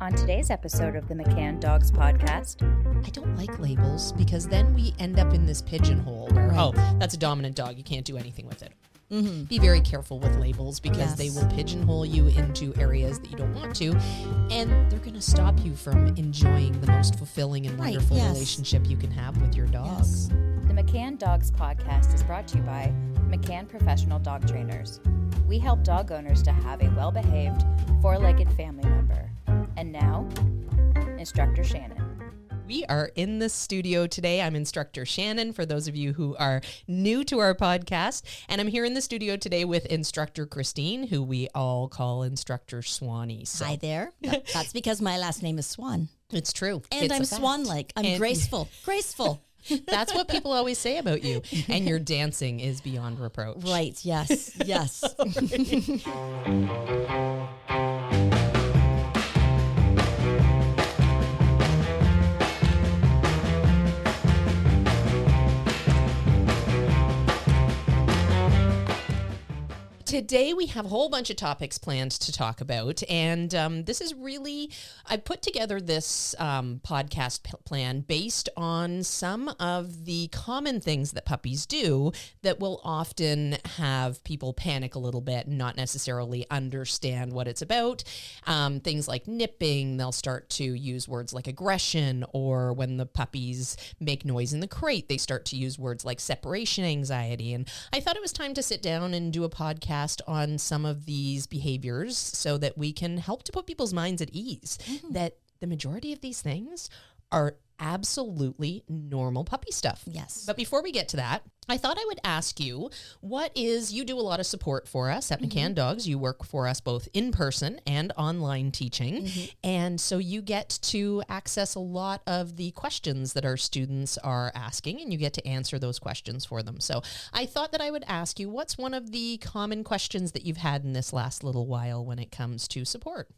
On today's episode of the McCann Dogs Podcast, I don't like labels because then we end up in this pigeonhole where, Right. oh, that's a dominant dog. You can't do anything with it. Mm-hmm. Be very careful with labels because they will pigeonhole you into areas that you don't want to, and they're going to stop you from enjoying the most fulfilling and Right, wonderful yes. relationship you can have with your dog. Yes. the McCann Dogs Podcast is brought to you by McCann Professional Dog Trainers. We help dog owners to have a well behaved, four legged family member. And now, Instructor Shannon. We are in the studio today. I'm instructor Shannon, for those of you who are new to our podcast. And I'm here in the studio today with instructor Christine, who we all call instructor Swanee. So Hi there. That's because my last name is Swan. it's true. And It's a I'm swan like. I'm And- graceful. graceful. That's what people always say about you. And your dancing is beyond reproach. Right. Yes. Yes. Today, we have a whole bunch of topics planned to talk about. And um, this is really, I put together this um, podcast p- plan based on some of the common things that puppies do that will often have people panic a little bit and not necessarily understand what it's about. Um, things like nipping, they'll start to use words like aggression, or when the puppies make noise in the crate, they start to use words like separation anxiety. And I thought it was time to sit down and do a podcast on some of these behaviors so that we can help to put people's minds at ease mm-hmm. that the majority of these things are absolutely normal puppy stuff. Yes. But before we get to that, I thought I would ask you what is you do a lot of support for us at McCann mm-hmm. Dogs. You work for us both in person and online teaching. Mm-hmm. And so you get to access a lot of the questions that our students are asking and you get to answer those questions for them. So I thought that I would ask you what's one of the common questions that you've had in this last little while when it comes to support?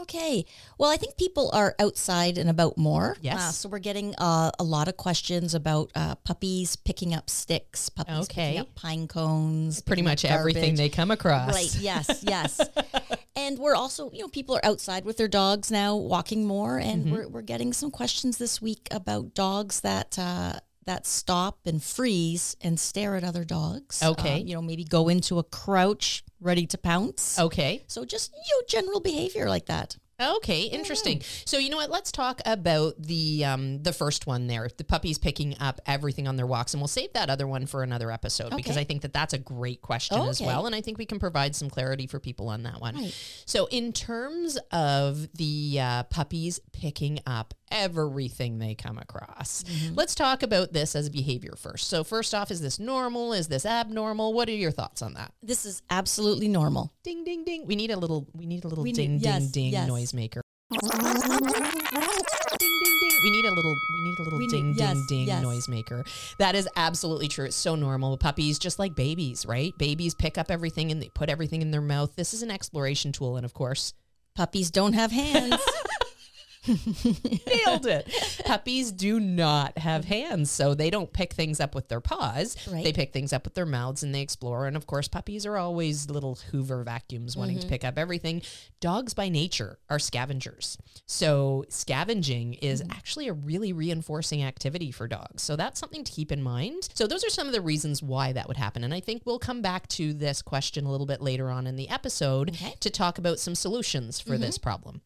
Okay. Well, I think people are outside and about more. Yes. Uh, so we're getting uh, a lot of questions about uh, puppies picking up sticks, puppies Okay. picking up pine cones. Pretty much everything they come across. Right. Yes. Yes. and we're also, you know, people are outside with their dogs now, walking more, and Mm-hmm. we're we're getting some questions this week about dogs that. Uh, that stop and freeze and stare at other dogs. Okay. Um, you know, maybe go into a crouch ready to pounce. Okay. So just, you know, general behavior like that. Okay, interesting. So you know what? Let's talk about the um, the first one there. The puppies picking up everything on their walks, and we'll save that other one for another episode because I think that that's a great question as well, and I think we can provide some clarity for people on that one. Right. So in terms of the uh, puppies picking up everything they come across, Mm-hmm. let's talk about this as a behavior first. So first off, is this normal? Is this abnormal? What are your thoughts on that? This is absolutely normal. Ding ding ding. We need a little. We need a little We ding need- ding yes, ding yes. noisemaker. Ding ding ding. We need a little. We need a little We need- ding yes, ding ding yes. noisemaker. That is absolutely true. It's so normal. Puppies, just like babies, right? Babies pick up everything and they put everything in their mouth. This is an exploration tool, and of course, Puppies don't have hands. nailed it. Puppies do not have hands, so they don't pick things up with their paws. Right. They pick things up with their mouths and they explore. And of course, puppies are always little Hoover vacuums wanting Mm-hmm. to pick up everything. Dogs by nature are scavengers. So scavenging is Mm-hmm. actually a really reinforcing activity for dogs. So that's something to keep in mind. So those are some of the reasons why that would happen. And I think we'll come back to this question a little bit later on in the episode Okay. to talk about some solutions for this problem.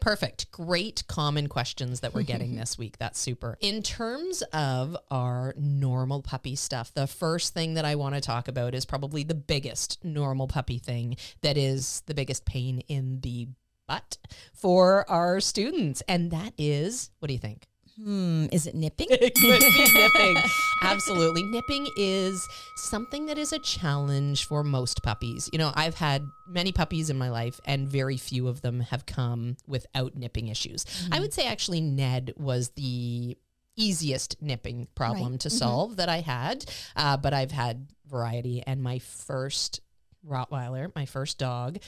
Perfect. Great common questions that we're getting this week. That's super. In terms of our normal puppy stuff, the first thing that I want to talk about is probably the biggest normal puppy thing that is the biggest pain in the butt for our students. And that is, what do you think? Hmm, is it nipping? It could be nipping. Absolutely. Nipping is something that is a challenge for most puppies. You know, I've had many puppies in my life, and very few of them have come without nipping issues. I would say actually, Ned was the easiest nipping problem Right. to solve that I had, uh, but I've had variety. And my first Rottweiler, my first dog,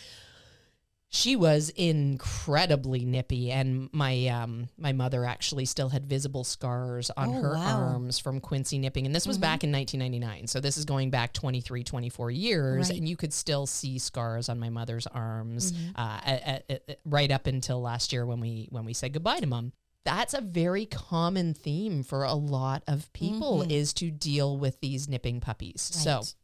she was incredibly nippy and my um my mother actually still had visible scars on Oh, her wow. arms from quincy nipping and this was back in 1999 so this is going back 23 24 years Right. and you could still see scars on my mother's arms uh, at, at- at- right up until last year when we when we said goodbye to mom that's a very common theme for a lot of people is to deal with these nipping puppies so Right.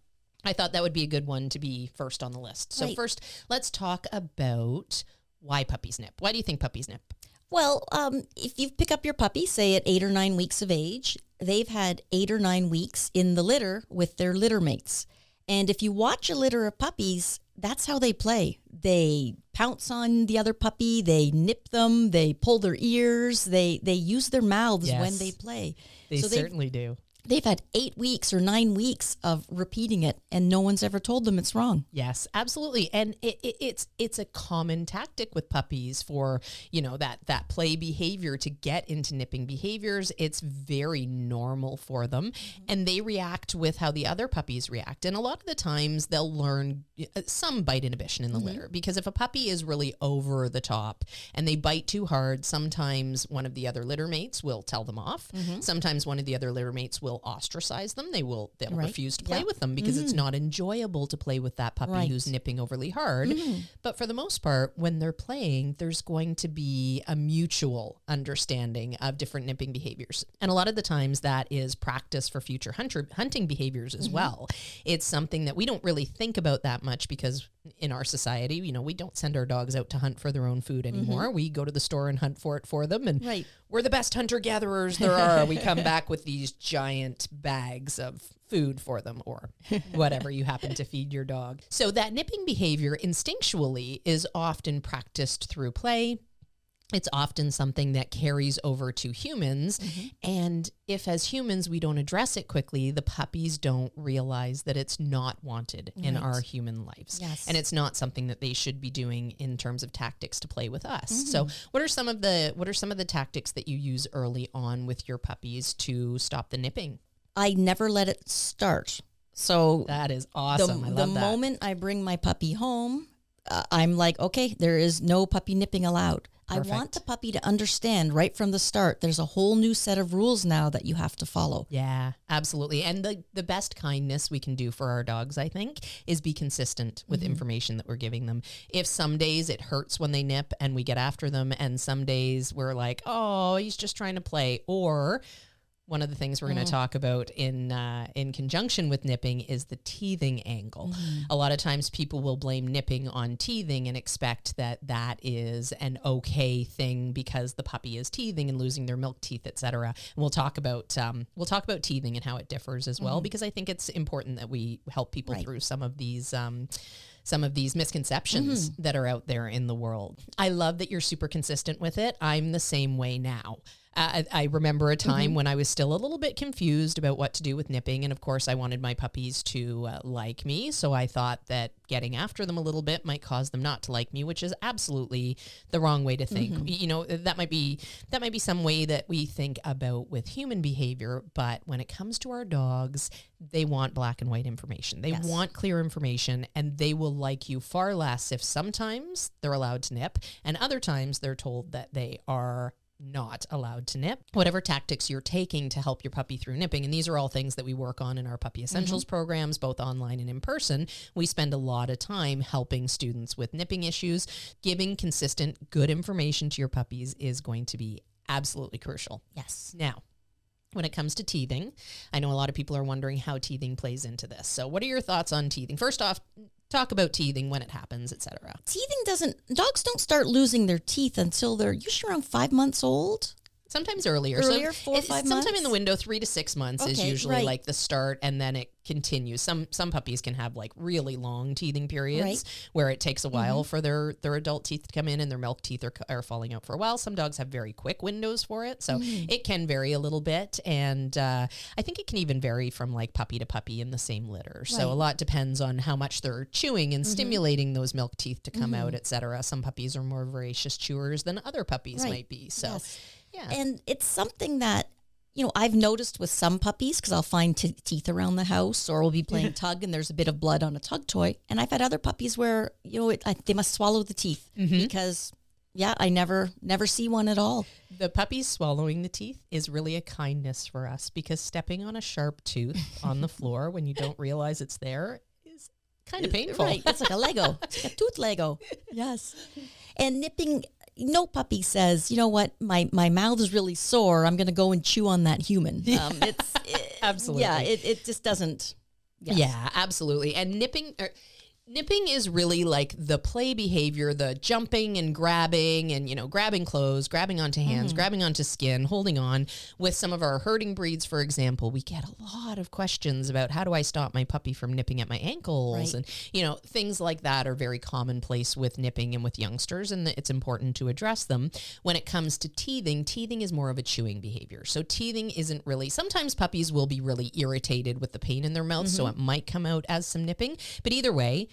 I thought that would be a good one to be first on the list. So Right. first, let's talk about why puppies nip. Why do you think puppies nip? Well, um, if you pick up your puppy, say at eight or nine weeks of age, they've had eight or nine weeks in the litter with their litter mates. And if you watch a litter of puppies, that's how they play. They pounce on the other puppy, they nip them, they pull their ears, they they use their mouths when they play. They So certainly do. They've had eight weeks or nine weeks of repeating it, and no one's ever told them it's wrong. Yes, absolutely, and it, it, it's it's a common tactic with puppies for you know that that play behavior to get into nipping behaviors. It's very normal for them, mm-hmm. and they react with how the other puppies react. And a lot of the times they'll learn uh, some bite inhibition in the mm-hmm. litter because if a puppy is really over the top and they bite too hard, sometimes one of the other litter mates will tell them off. Mm-hmm. Sometimes one of the other litter mates will ostracize them. They will they'll Right. refuse to play Yeah. with them because it's mm-hmm. not enjoyable to play with that puppy Right. who's nipping overly hard. Mm-hmm. But for the most part, when they're playing, there's going to be a mutual understanding of different nipping behaviors. And a lot of the times that is practice for future hunter hunting behaviors as mm-hmm. well. It's something that we don't really think about that much because in our society, you know, we don't send our dogs out to hunt for their own food mm-hmm. anymore. We go to the store and hunt for it for them and Right. we're the best hunter gatherers there are. we come back with these giant bags of food for them or whatever you happen to feed your dog. So that nipping behavior instinctually is often practiced through play. It's often something that carries over to humans. And if, as humans, we don't address it quickly, the puppies don't realize that it's not wanted in our human lives. Yes. And it's not something that they should be doing in terms of tactics to play with us. So, what are some of the what are some of the tactics that you use early on with your puppies to stop the nipping? I never let it start. So That is the, awesome. I the that. moment I bring my puppy home, uh, I'm like, okay, there is no puppy nipping allowed. I want the puppy to understand right from the start. There's a whole new set of rules now that you have to follow. Yeah, absolutely. And the, the best kindness we can do for our dogs, I think, is be consistent with mm-hmm. information that we're giving them. If some days it hurts when they nip and we get after them, and some days we're like, oh, he's just trying to play, or one of the things we're going to talk about in uh, in conjunction with nipping is the teething angle. A lot of times people will blame nipping on teething and expect that that is an okay thing because the puppy is teething and losing their milk teeth, etc. And we'll talk about um, we'll talk about teething and how it differs as well because I think it's important that we help people Right. through some of these. Um, some of these misconceptions that are out there in the world. I love that you're super consistent with it. I'm the same way now. Uh, I I remember a time when I was still a little bit confused about what to do with nipping. And of course, I wanted my puppies to uh, like me. So I thought that getting after them a little bit might cause them not to like me, which is absolutely the wrong way to think. Y- You know, that might be that might be some way that we think about with human behavior. But when it comes to our dogs, they want black and white information. They Yes. want clear information and they will like you far less if sometimes they're allowed to nip and other times they're told that they are not allowed to nip. Whatever tactics you're taking to help your puppy through nipping, and these are all things that we work on in our Puppy mm-hmm. Essentials programs, both online and in person. We spend a lot of time helping students with nipping issues. Giving consistent, good information to your puppies is going to be absolutely crucial. Yes. Now, when it comes to teething, I know a lot of people are wondering how teething plays into this. So, what are your thoughts on teething? First off, talk about teething when it happens, etc. Teething doesn't, dogs don't start losing their teeth until they're usually around five months old. Sometimes earlier. Earlier, so four five sometime in the window, three to six months is usually right. like the start, and then it continues. Some some puppies can have like really long teething periods Right. Mm-hmm. where it takes a while for their their adult teeth to come in, and their milk teeth are, are falling out for a while. Some dogs have very quick windows for it, so Mm. it can vary a little bit, and uh, I think it can even vary from like puppy to puppy in the same litter. So a Mm-hmm. lot depends on how much they're chewing and stimulating those milk teeth to come out, etc. Some puppies are more voracious chewers than other puppies Right. might be. So. Yes. Yeah. And it's something that you know, I've noticed with some puppies because I'll find t- teeth around the house, or we'll be playing tug and there's a bit of blood on a tug toy. And I've had other puppies where you know it, I, they must swallow the teeth mm-hmm. because, yeah, I never never see one at all. The puppy swallowing the teeth is really a kindness for us because stepping on a sharp tooth on the floor when you don't realize it's there is kind of painful. Right? It's like a Lego, it's like a tooth Lego. Yes, and nipping. No puppy says, you know what, my my mouth is really sore. I'm going to go and chew on that human. Um, it's it- Absolutely. yeah. It, it just doesn't. Yes. Yeah, absolutely. And nipping er, nipping is really like the play behavior, the jumping and grabbing and you know, grabbing clothes, grabbing onto hands, Mm-hmm. grabbing onto skin, holding on. With some of our herding breeds, for example, we get a lot of questions about how do I stop my puppy from nipping at my ankles Right. and you know, things like that are very commonplace with nipping and with youngsters and it's important to address them. When it comes to teething, teething is more of a chewing behavior. So teething isn't really sometimes puppies will be really irritated with the pain in their mouth, so Mm-hmm. it might come out as some nipping. But either way,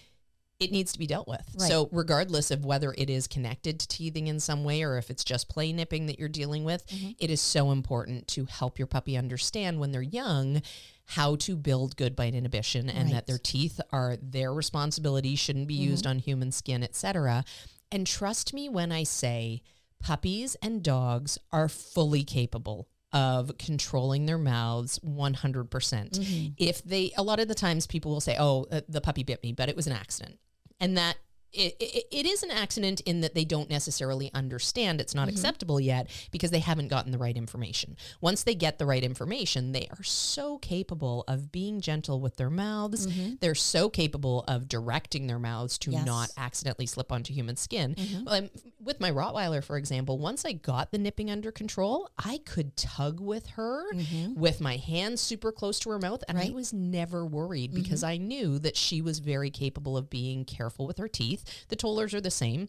it needs to be dealt with. Right. So, regardless of whether it is connected to teething in some way or if it's just play nipping that you're dealing with, Mm-hmm. it is so important to help your puppy understand when they're young how to build good bite inhibition and Right. Mm-hmm. that their teeth are their responsibility, shouldn't be used on human skin, etc. And trust me when I say puppies and dogs are fully capable of controlling their mouths 100%. percent Mm-hmm. If they, a lot of the times people will say, oh, uh, the puppy bit me, but it was an accident. And that it, it, it is an accident in that they don't necessarily understand it's not mm-hmm. acceptable yet because they haven't gotten the right information. Once they get the right information, they are so capable of being gentle with their mouths. Mm-hmm. They're so capable of directing their mouths to Yes. not accidentally slip onto human skin. Mm-hmm. Well, I'm- with my Rottweiler, for example, once I got the nipping under control, I could tug with her with my hands super close to her mouth, and I was never worried because I knew that she was very capable of being careful with her teeth. The tollers are the same.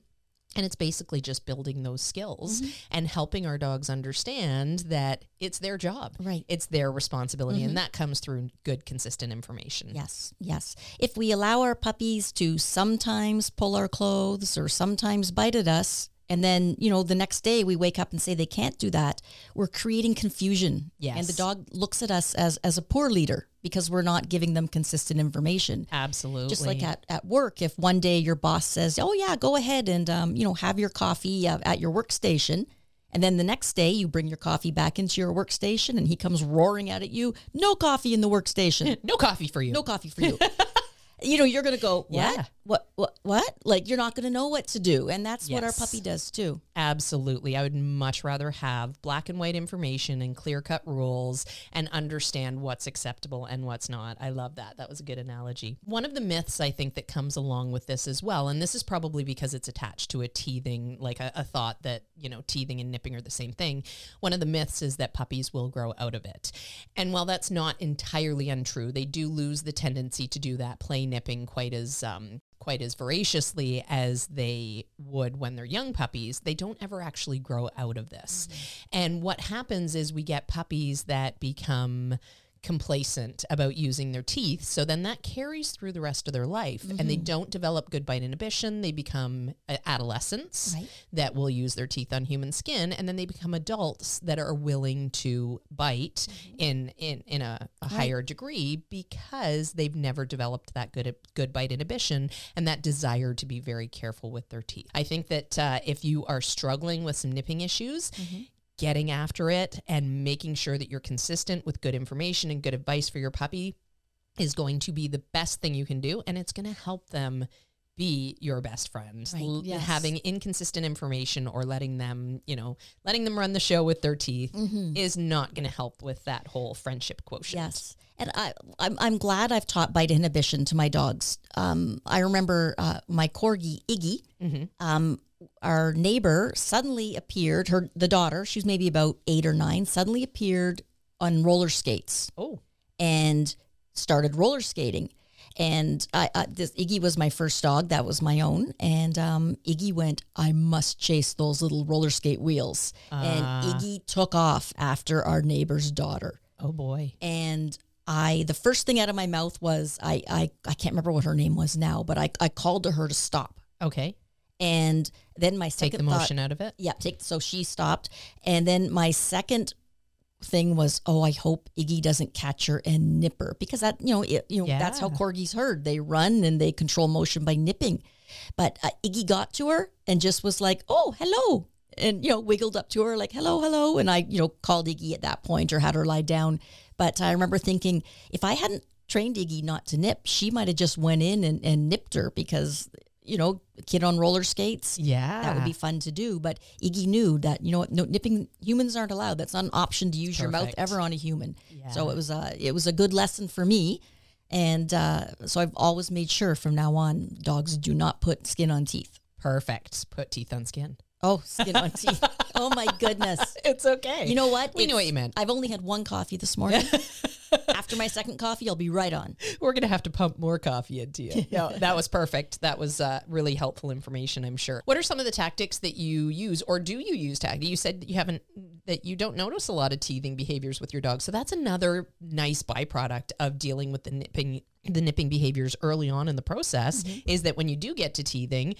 And it's basically just building those skills mm-hmm. and helping our dogs understand that it's their job. Right. It's their responsibility. And mm-hmm. that comes through good, consistent information. Yes, yes. If we allow our puppies to sometimes pull our clothes or sometimes bite at us, and then, you know, the next day we wake up and say they can't do that, we're creating confusion. Yes. And the dog looks at us as, as a poor leader because we're not giving them consistent information. Absolutely. Just like at, at work, if one day your boss says, "Oh yeah, go ahead and um, you know have your coffee uh, at your workstation," and then the next day you bring your coffee back into your workstation, and he comes roaring out at you, "No coffee in the workstation, no coffee for you. no coffee for you." you know, you're gonna go, "What? Yeah. What? What? What?" Like you're not gonna know what to do, and that's what our puppy does too. Absolutely. I would much rather have black and white information and clear cut rules and understand what's acceptable and what's not. I love that. That was a good analogy. One of the myths I think that comes along with this as well, and this is probably because it's attached to a teething, like a, a thought that, you know, teething and nipping are the same thing. One of the myths is that puppies will grow out of it. And while that's not entirely untrue, they do lose the tendency to do that play nipping quite as um, quite as voraciously as they would when they're young puppies, they don't ever actually grow out of this. Mm-hmm. And what happens is we get puppies that become complacent about using their teeth. So then that carries through the rest of their life and they don't develop good bite inhibition. They become uh, adolescents Right. that will use their teeth on human skin and then they become adults that are willing to bite in in in a, a higher degree because they've never developed that good good bite inhibition and that desire to be very careful with their teeth. I think that uh, if you are struggling with some nipping issues, getting after it and making sure that you're consistent with good information and good advice for your puppy is going to be the best thing you can do and it's going to help them be your best friend Right, L- yes. having inconsistent information or letting them you know letting them run the show with their teeth is not going to help with that whole friendship quotient Yes. And I, I'm, I'm glad I've taught bite inhibition to my dogs. Um, I remember uh, my corgi, Iggy, um, our neighbor suddenly appeared, her, the daughter, she was maybe about eight or nine, suddenly appeared on roller skates oh and started roller skating. And I, I, this Iggy was my first dog. That was my own. And um, Iggy went, I must chase those little roller skate wheels. and Iggy took off after our neighbor's daughter oh boy and I the first thing out of my mouth was I I, I can't remember what her name was now, but I, I called to her to stop. okay And then my second take the thought- motion out of it yeah, take so she stopped. And then my second thing was, oh, I hope Iggy doesn't catch her and nip her because that, you know, it, you know, that's how corgis herd. They run and they control motion by nipping. But uh, Iggy got to her and just was like, oh, hello. And, you know, wiggled up to her like, hello, hello. And I, you know, called Iggy at that point or had her lie down. But I remember thinking, if I hadn't trained Iggy not to nip, she might have just went in and, and nipped her because, you know, kid on roller skates. Yeah. That would be fun to do. But Iggy knew that, you know what, no, nipping humans aren't allowed. That's not an option to use your mouth ever on a human. So it was a, it was a good lesson for me. And uh, so I've always made sure from now on, dogs do not put skin on teeth. perfect. Put teeth on skin. Oh, skin on teeth. Oh my goodness. It's okay. You know what? We knew what you meant. I've only had one coffee this morning. After my second coffee, I'll be right on. We're going to have to pump more coffee into you. No, that was perfect. That was uh, really helpful information, I'm sure. What are some of the tactics that you use or do you use tactics? You said that you haven't, that you don't notice a lot of teething behaviors with your dog. So that's another nice byproduct of dealing with the nipping, the nipping behaviors early on in the process is that when you do get to teething,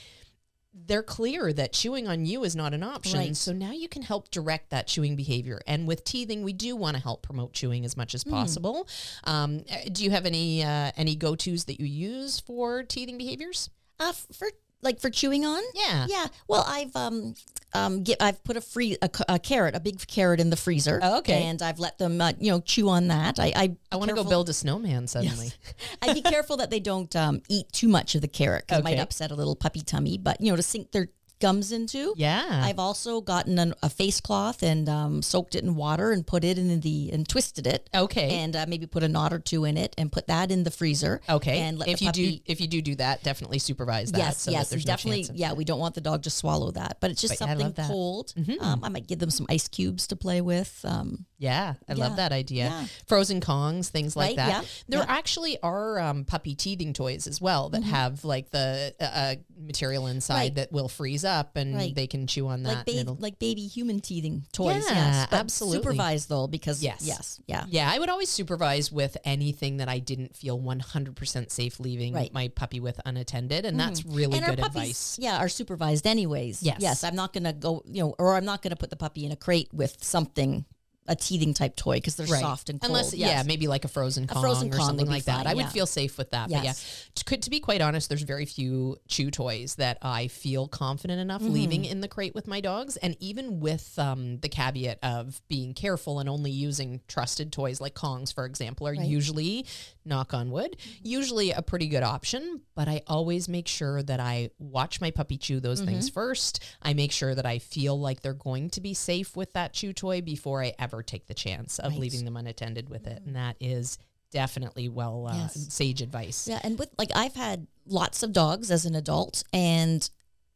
they're clear that chewing on you is not an option. Right. So now you can help direct that chewing behavior. And with teething, we do want to help promote chewing as much as possible. Um, uh, do you have any uh, any go tos that you use for teething behaviors? Uh, for like for chewing on? Yeah. Yeah. Well, I've um um get, I've put a free a, a carrot, a big carrot in the freezer. Oh, okay. And I've let them uh, you know chew on that. I I, I want to go build a snowman suddenly. I'd be careful that they don't um, eat too much of the carrot because it might upset a little puppy tummy. But you know to sink their gums into. Yeah. I've also gotten an, a face cloth and um, soaked it in water and put it in the and twisted it. Okay. And uh, maybe put a knot or two in it and put that in the freezer. okay. And let if the you do if you do do that, definitely supervise that. Yes, so yes, that there's definitely. No yeah, we don't want the dog to swallow that, but it's just But something that. Mm-hmm. cold. Um, I might give them some ice cubes to play with. Um, Yeah, I love that idea. Yeah. Frozen Kongs, things like Right, that. yeah, There yeah. actually are um, puppy teething toys as well that have like the uh, uh, material inside Right. that will freeze up and Right. they can chew on that. like baby, like baby human teething toys. Yeah, yes, absolutely. Supervised though, because Yes. yes, yeah, yeah, I would always supervise with anything that I didn't feel 100% safe leaving Right. Mm-hmm. my puppy with unattended. And that's really and good puppies, advice. yeah, are supervised anyways. Yes. yes. I'm not gonna go, you know, or I'm not gonna put the puppy in a crate with something, a teething type toy because they're soft and cold. Unless, yeah, maybe like a frozen Kong frozen or something like that. fine, I would feel safe with that. But yeah, to, could- to be quite honest, there's very few chew toys that I feel confident enough Mm-hmm. leaving in the crate with my dogs. And even with um, the caveat of being careful and only using trusted toys like Kongs, for example, are usually, knock on wood, usually a pretty good option. But I always make sure that I watch my puppy chew those things Mm-hmm. first. I make sure that I feel like they're going to be safe with that chew toy before I ever take the chance of leaving them unattended with it. And that is definitely well uh, Yes. sage advice. Yeah, and with like I've had lots of dogs as an adult, and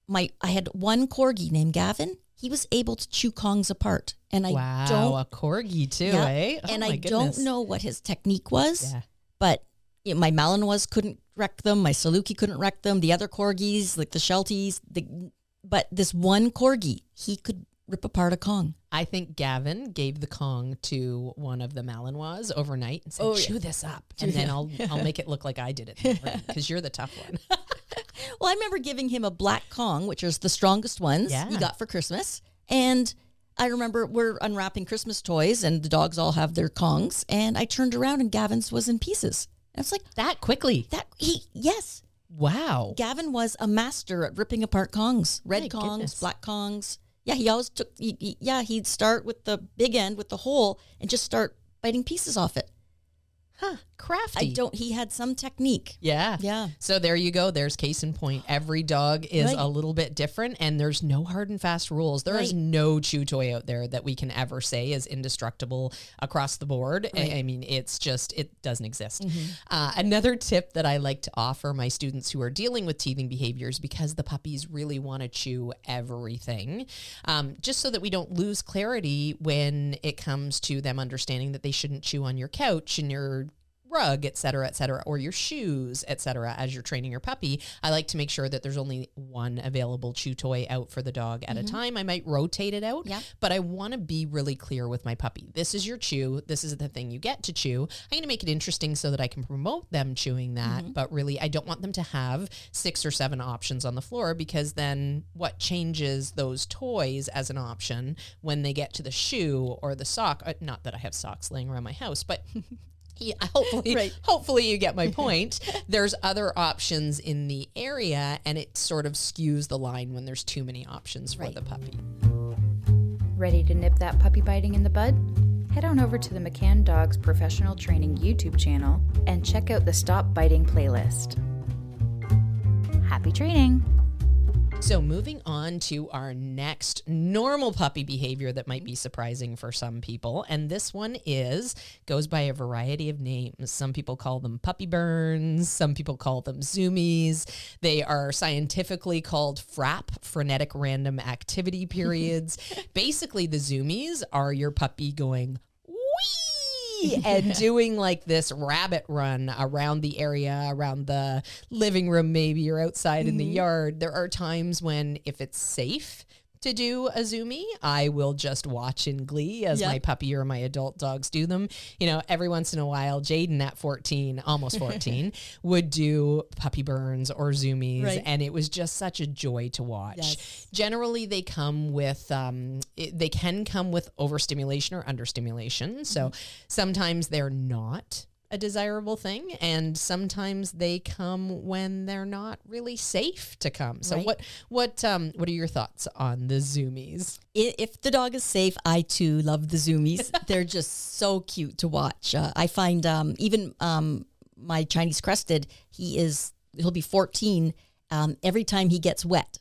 my I had one corgi named Gavin. He was able to chew Kongs apart, and I wow, don't a corgi too, yeah, eh? Oh and I goodness. don't know what his technique was, Yeah. But you know, my Malinois couldn't wreck them. My Saluki couldn't wreck them. The other corgis, like the Shelties, the but this one corgi, he could rip apart a Kong. I think Gavin gave the Kong to one of the Malinois overnight and said, Oh, yeah. "Chew this up," and then I'll I'll make it look like I did it because you're the tough one. Well, I remember giving him a black Kong, which is the strongest ones Yeah. he got for Christmas. And I remember we're unwrapping Christmas toys and the dogs all have their Kongs. And I turned around and Gavin's was in pieces. And it's like, that quickly. that, he, yes, Wow. Gavin was a master at ripping apart Kongs, red My Kongs, goodness. black Kongs. Yeah, he always took, he, he- yeah, he'd start with the big end with the hole and just start biting pieces off it. Huh. Crafty. I don't, he had some technique. Yeah. Yeah. So there you go. There's case in point. Every dog is Right. a little bit different, and there's no hard and fast rules. There is Right. no chew toy out there that we can ever say is indestructible across the board. I- Right. Mm-hmm. I mean, it's just, it doesn't exist. Uh, another tip that I like to offer my students who are dealing with teething behaviors because the puppies really want to chew everything, um, just so that we don't lose clarity when it comes to them understanding that they shouldn't chew on your couch and your rug, et cetera, et cetera, or your shoes, et cetera, as you're training your puppy, I like to make sure that there's only one available chew toy out for the dog at a time. I might rotate it out, Yeah. but I want to be really clear with my puppy. This is your chew. This is the thing you get to chew. I'm going to make it interesting so that I can promote them chewing that, but really, I don't want them to have six or seven options on the floor because then what changes those toys as an option when they get to the shoe or the sock? uh, Not that I have socks laying around my house, but. Yeah, hopefully, Right. hopefully you get my point. there's other options in the area, and it sort of skews the line when there's too many options for Right. the puppy. Ready to nip that puppy biting in the bud? Head on over to the McCann Dogs Professional Training YouTube channel and check out the Stop Biting playlist. Happy training! So, moving on to our next normal puppy behavior that might be surprising for some people. And this one is goes by a variety of names. Some people call them puppy burns, some people call them zoomies. They are scientifically called FRAP, frenetic random activity periods. Basically, the zoomies are your puppy going, wee and doing like this rabbit run around the area, around the living room, maybe, or outside in the mm-hmm. yard. There are times when, if it's safe, to do a zoomie, I will just watch in glee as Yep. my puppy or my adult dogs do them. You know, every once in a while, Jaden at 14, almost 14, would do puppy burns or zoomies. Right. And it was just such a joy to watch. Yes. Generally, they come with, um, it, they can come with overstimulation or understimulation. So sometimes they're not a desirable thing and sometimes they come when they're not really safe to come. So Right. what what um what are your thoughts on the zoomies? If the dog is safe, I too love the zoomies. They're just so cute to watch. Uh, I find um, even um, my Chinese crested, he is he'll be 14. Um, every time he gets wet,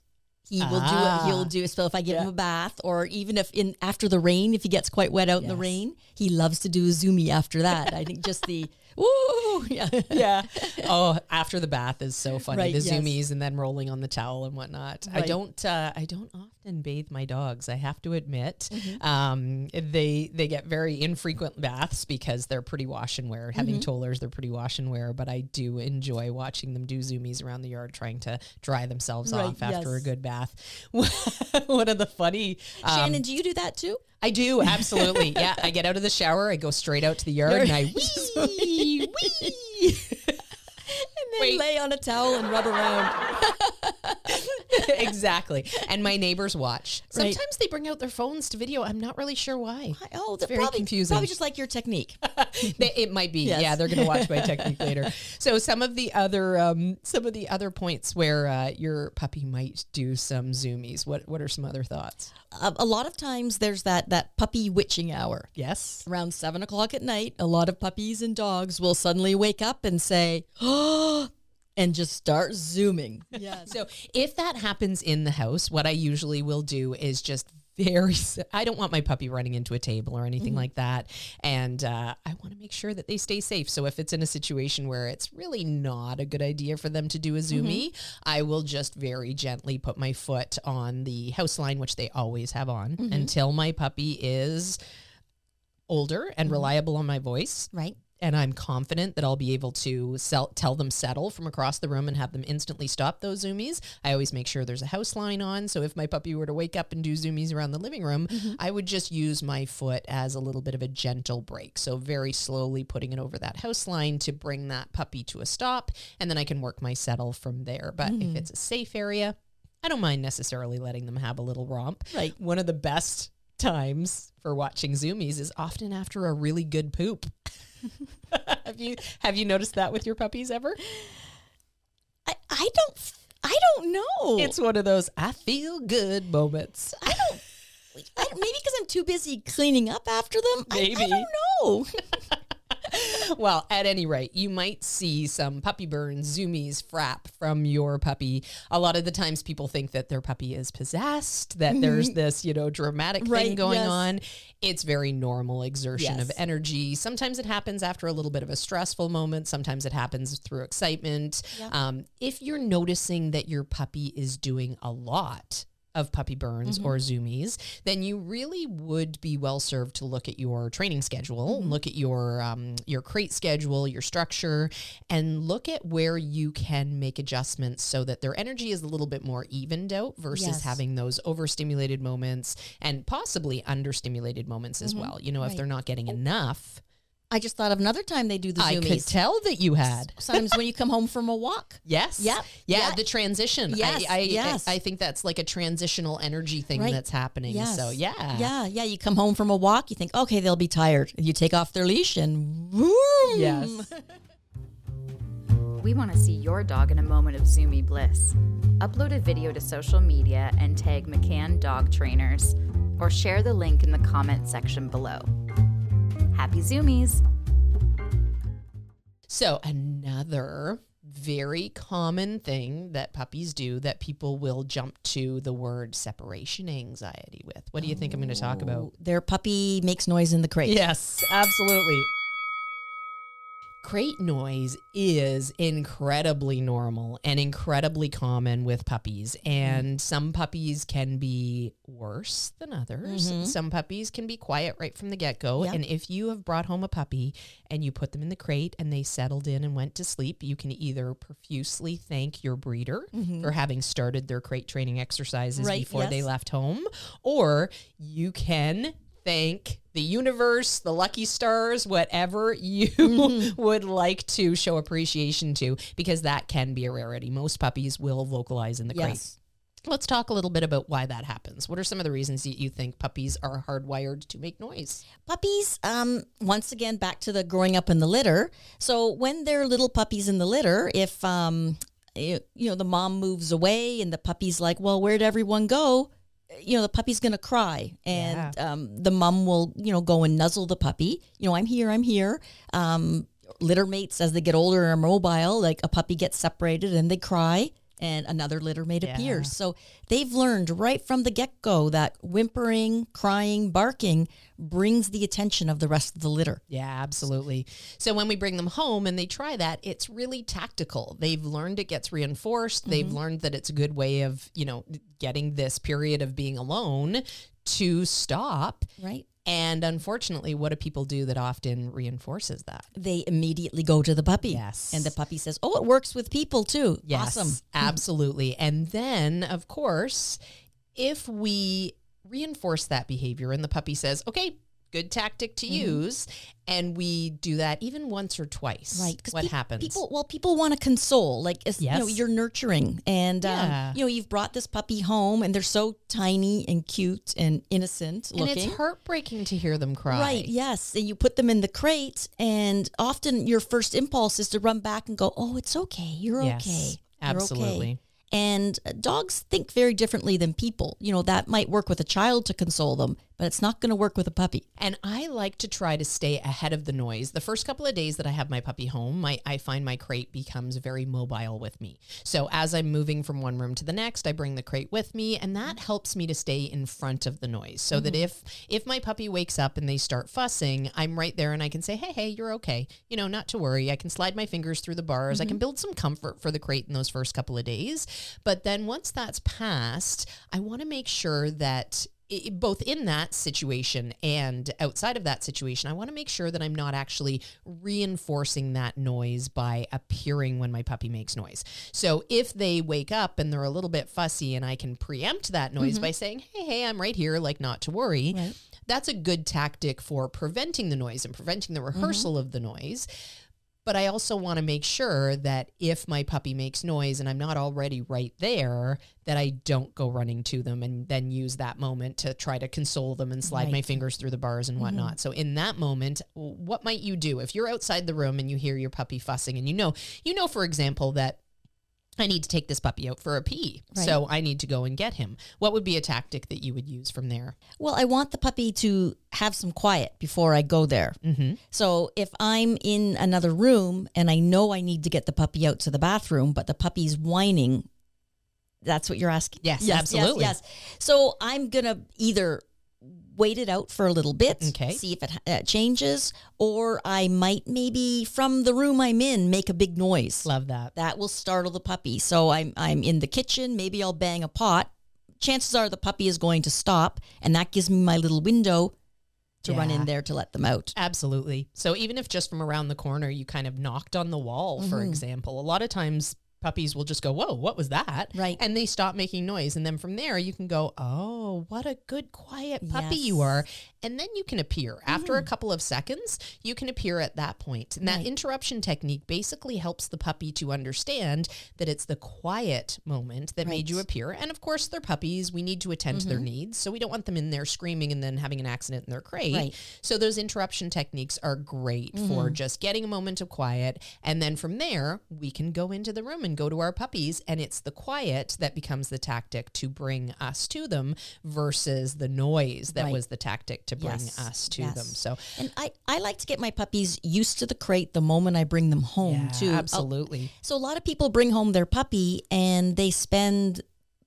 he will do Ah. it. He'll do so if I give him a bath, or even if in after the rain, if he gets quite wet out in the rain, he loves to do a zoomie after that. I think just the woo, yeah, Yeah. oh, after the bath is so funny. Right, the yes. zoomies and then rolling on the towel and whatnot. I don't. Uh, I don't often bathe my dogs. I have to admit. Mm-hmm. Um, they they get very infrequent baths because they're pretty wash and wear. Having Mm-hmm. tollers, they're pretty wash and wear. But I do enjoy watching them do zoomies around the yard, trying to dry themselves Right, off after a good bath. One of the funny. um, Shannon, do you do that too? I do absolutely. yeah, I get out of the shower, I go straight out to the yard, and I wee wee. And then Wait. lay on a towel and rub around. exactly. And my neighbors watch. Right. Sometimes they bring out their phones to video. I'm not really sure why. Oh, that's very probably, confusing. Probably just like your technique. They- it might be. Yes. Yeah, they're going to watch my technique later. So some of the other um, some of the other points where uh, your puppy might do some zoomies. What what are some other thoughts? a, a lot of times there's that that puppy witching hour Yes. around seven o'clock at night. A lot of puppies and dogs will suddenly wake up and say, "Oh," and just start zooming. Yeah. So if that happens in the house, what I usually will do is just very i don't want my puppy running into a table or anything mm-hmm. like that, and uh, I want to make sure that they stay safe. So if it's in a situation where it's really not a good idea for them to do a mm-hmm. zoomie, I will just very gently put my foot on the house line, which they always have on, mm-hmm. until my puppy is older and reliable on my voice right. And I'm confident that I'll be able to sell, tell them settle from across the room and have them instantly stop those zoomies. I always make sure there's a house line on. So if my puppy were to wake up and do zoomies around the living room, mm-hmm. I would just use my foot as a little bit of a gentle break. So very slowly putting it over that house line to bring that puppy to a stop. And then I can work my settle from there. But if mm. it's a safe area, I don't mind necessarily letting them have a little romp. Right. One of the best times for watching zoomies is often after a really good poop. have you have you noticed that with your puppies ever? I, I don't I don't know. It's one of those I feel good moments. I don't. I, don't- maybe because I'm too busy cleaning up after them. I- I, Maybe. don't know. well, at any rate, you might see some puppy burns, zoomies, frap from your puppy. A lot of the times people think that their puppy is possessed, that there's this, you know, dramatic thing Right, going yes. on. It's very normal exertion of energy. Sometimes it happens after a little bit of a stressful moment. Sometimes it happens through excitement. Um, if you're noticing that your puppy is doing a lot of puppy burns or mm-hmm. zoomies, then you really would be well served to look at your training schedule, mm-hmm. look at your um, your crate schedule, your structure, and look at where you can make adjustments so that their energy is a little bit more evened out versus Yes. having those overstimulated moments and possibly understimulated moments as mm-hmm. well. You know, if they're not getting enough. I just thought of another time they do the I could tell that you had. Sometimes when you come home from a walk. Yes. Yep. Yeah. Yeah. The transition. Yes, I, I, yes. I think that's like a transitional energy thing Right. that's happening. Yes. So yeah. Yeah, yeah. You come home from a walk, you think, okay, they'll be tired. You take off their leash and boom. Yes. We want to see your dog in a moment of Zoomy bliss. Upload a video to social media and tag McCann Dog Trainers, or share the link in the comment section below. Happy Zoomies! So another very common thing that puppies do that people will jump to the word separation anxiety with. What do you think I'm going to talk about? Their puppy makes noise in the crate. Yes, absolutely. Crate noise is incredibly normal and incredibly common with puppies. Mm-hmm. And some puppies can be worse than others. Mm-hmm. Some puppies can be quiet right from the get go. Yep. And if you have brought home a puppy and you put them in the crate and they settled in and went to sleep, you can either profusely thank your breeder mm-hmm. for having started their crate training exercises Right, before they left home, or you can thank the universe, the lucky stars, whatever you Mm-hmm. would like to show appreciation to, because that can be a rarity. Most puppies will vocalize in the crate. Yes. Let's talk a little bit about why that happens. What are some of the reasons that you think puppies are hardwired to make noise? Puppies, um, once again, back to the growing up in the litter. So when they're little puppies in the litter, if, um, you, you know, the mom moves away and the puppy's like, well, where'd everyone go? You know, the puppy's going to cry and um, the mom will, you know, go and nuzzle the puppy. You know, I'm here, I'm here. Um, litter mates, as they get older and are mobile, like a puppy gets separated and they cry and another litter mate Yeah. appears. So they've learned right from the get go that whimpering, crying, barking brings the attention of the rest of the litter. Yeah, absolutely. So when we bring them home and they try that, it's really tactical. They've learned it gets reinforced. They've mm-hmm. learned that it's a good way of, you know, getting this period of being alone to stop. Right. And unfortunately, what do people do that often reinforces that? They immediately go to the puppy. Yes. And the puppy says, Oh, it works with people too. Yes, Awesome. absolutely. And then, of course, if we reinforce that behavior and the puppy says, okay, good tactic to use, and we do that even once or twice, Right. what peop- happens? People, well, people want to console. Like, it's, you know, you're nurturing. And, Yeah. um, you know, you've brought this puppy home and they're so tiny and cute and innocent and looking. it's heartbreaking to hear them cry. Right, yes. And you put them in the crate, and often your first impulse is to run back and go, Oh, it's okay. You're Yes, okay. You're okay." absolutely. And uh, dogs think very differently than people. You know, that might work with a child to console them, but it's not going to work with a puppy. And I like to try to stay ahead of the noise. The first couple of days that I have my puppy home, my, I find my crate becomes very mobile with me. So as I'm moving from one room to the next, I bring the crate with me, and that helps me to stay in front of the noise. So that mm-hmm. if if my puppy wakes up and they start fussing, I'm right there and I can say, "Hey, hey, you're okay. You know, not to worry. I can slide my fingers through the bars. I can mm-hmm. build some comfort for the crate in those first couple of days." But then once that's passed, I want to make sure that i- both in that situation and outside of that situation, I want to make sure that I'm not actually reinforcing that noise by appearing when my puppy makes noise. So if they wake up and they're a little bit fussy and I can preempt that noise mm-hmm. by saying, hey, hey, I'm right here, like not to worry, Right. that's a good tactic for preventing the noise and preventing the mm-hmm. rehearsal of the noise. But I also want to make sure that if my puppy makes noise and I'm not already right there, that I don't go running to them and then use that moment to try to console them and slide my fingers through the bars and mm-hmm. whatnot. So in that moment, what might you do? If you're outside the room and you hear your puppy fussing and you know, you know, for example, that I need to take this puppy out for a pee. Right. So I need to go and get him. What would be a tactic that you would use from there? Well, I want the puppy to have some quiet before I go there. Mm-hmm. So if I'm in another room and I know I need to get the puppy out to the bathroom, but the puppy's whining, that's what you're asking. Yes, absolutely. Yes, So I'm going to either wait it out for a little bit, Okay. see if it uh, changes, or I might maybe from the room I'm in make a big noise. Love that. That will startle the puppy. So I'm I'm in the kitchen, maybe I'll bang a pot chances are the puppy is going to stop, and that gives me my little window to run in there to let them out. Absolutely. So even if just from around the corner you kind of knocked on the wall, for Mm-hmm. example, a lot of times puppies will just go, "Whoa, what was that?" Right. And they stop making noise, and then from there you can go, "Oh, what a good quiet puppy you are," and then you can appear after a couple of seconds. You can appear at that point. and that interruption technique basically helps the puppy to understand that it's the quiet moment that made you Mm-hmm. appear. And of course, they're puppies; we need to attend to their needs, so we don't want them in there screaming and then having an accident in their crate. Right. So those interruption techniques are great for Mm-hmm. just getting a moment of quiet. And then from there, we can go into the room and go to our puppies. And it's the quiet that becomes the tactic to bring us to them versus the noise that Right. was the tactic to bring Yes, us to yes. them. So And I, I like to get my puppies used to the crate the moment I bring them home too. I'll- absolutely. So a lot of people bring home their puppy and they spend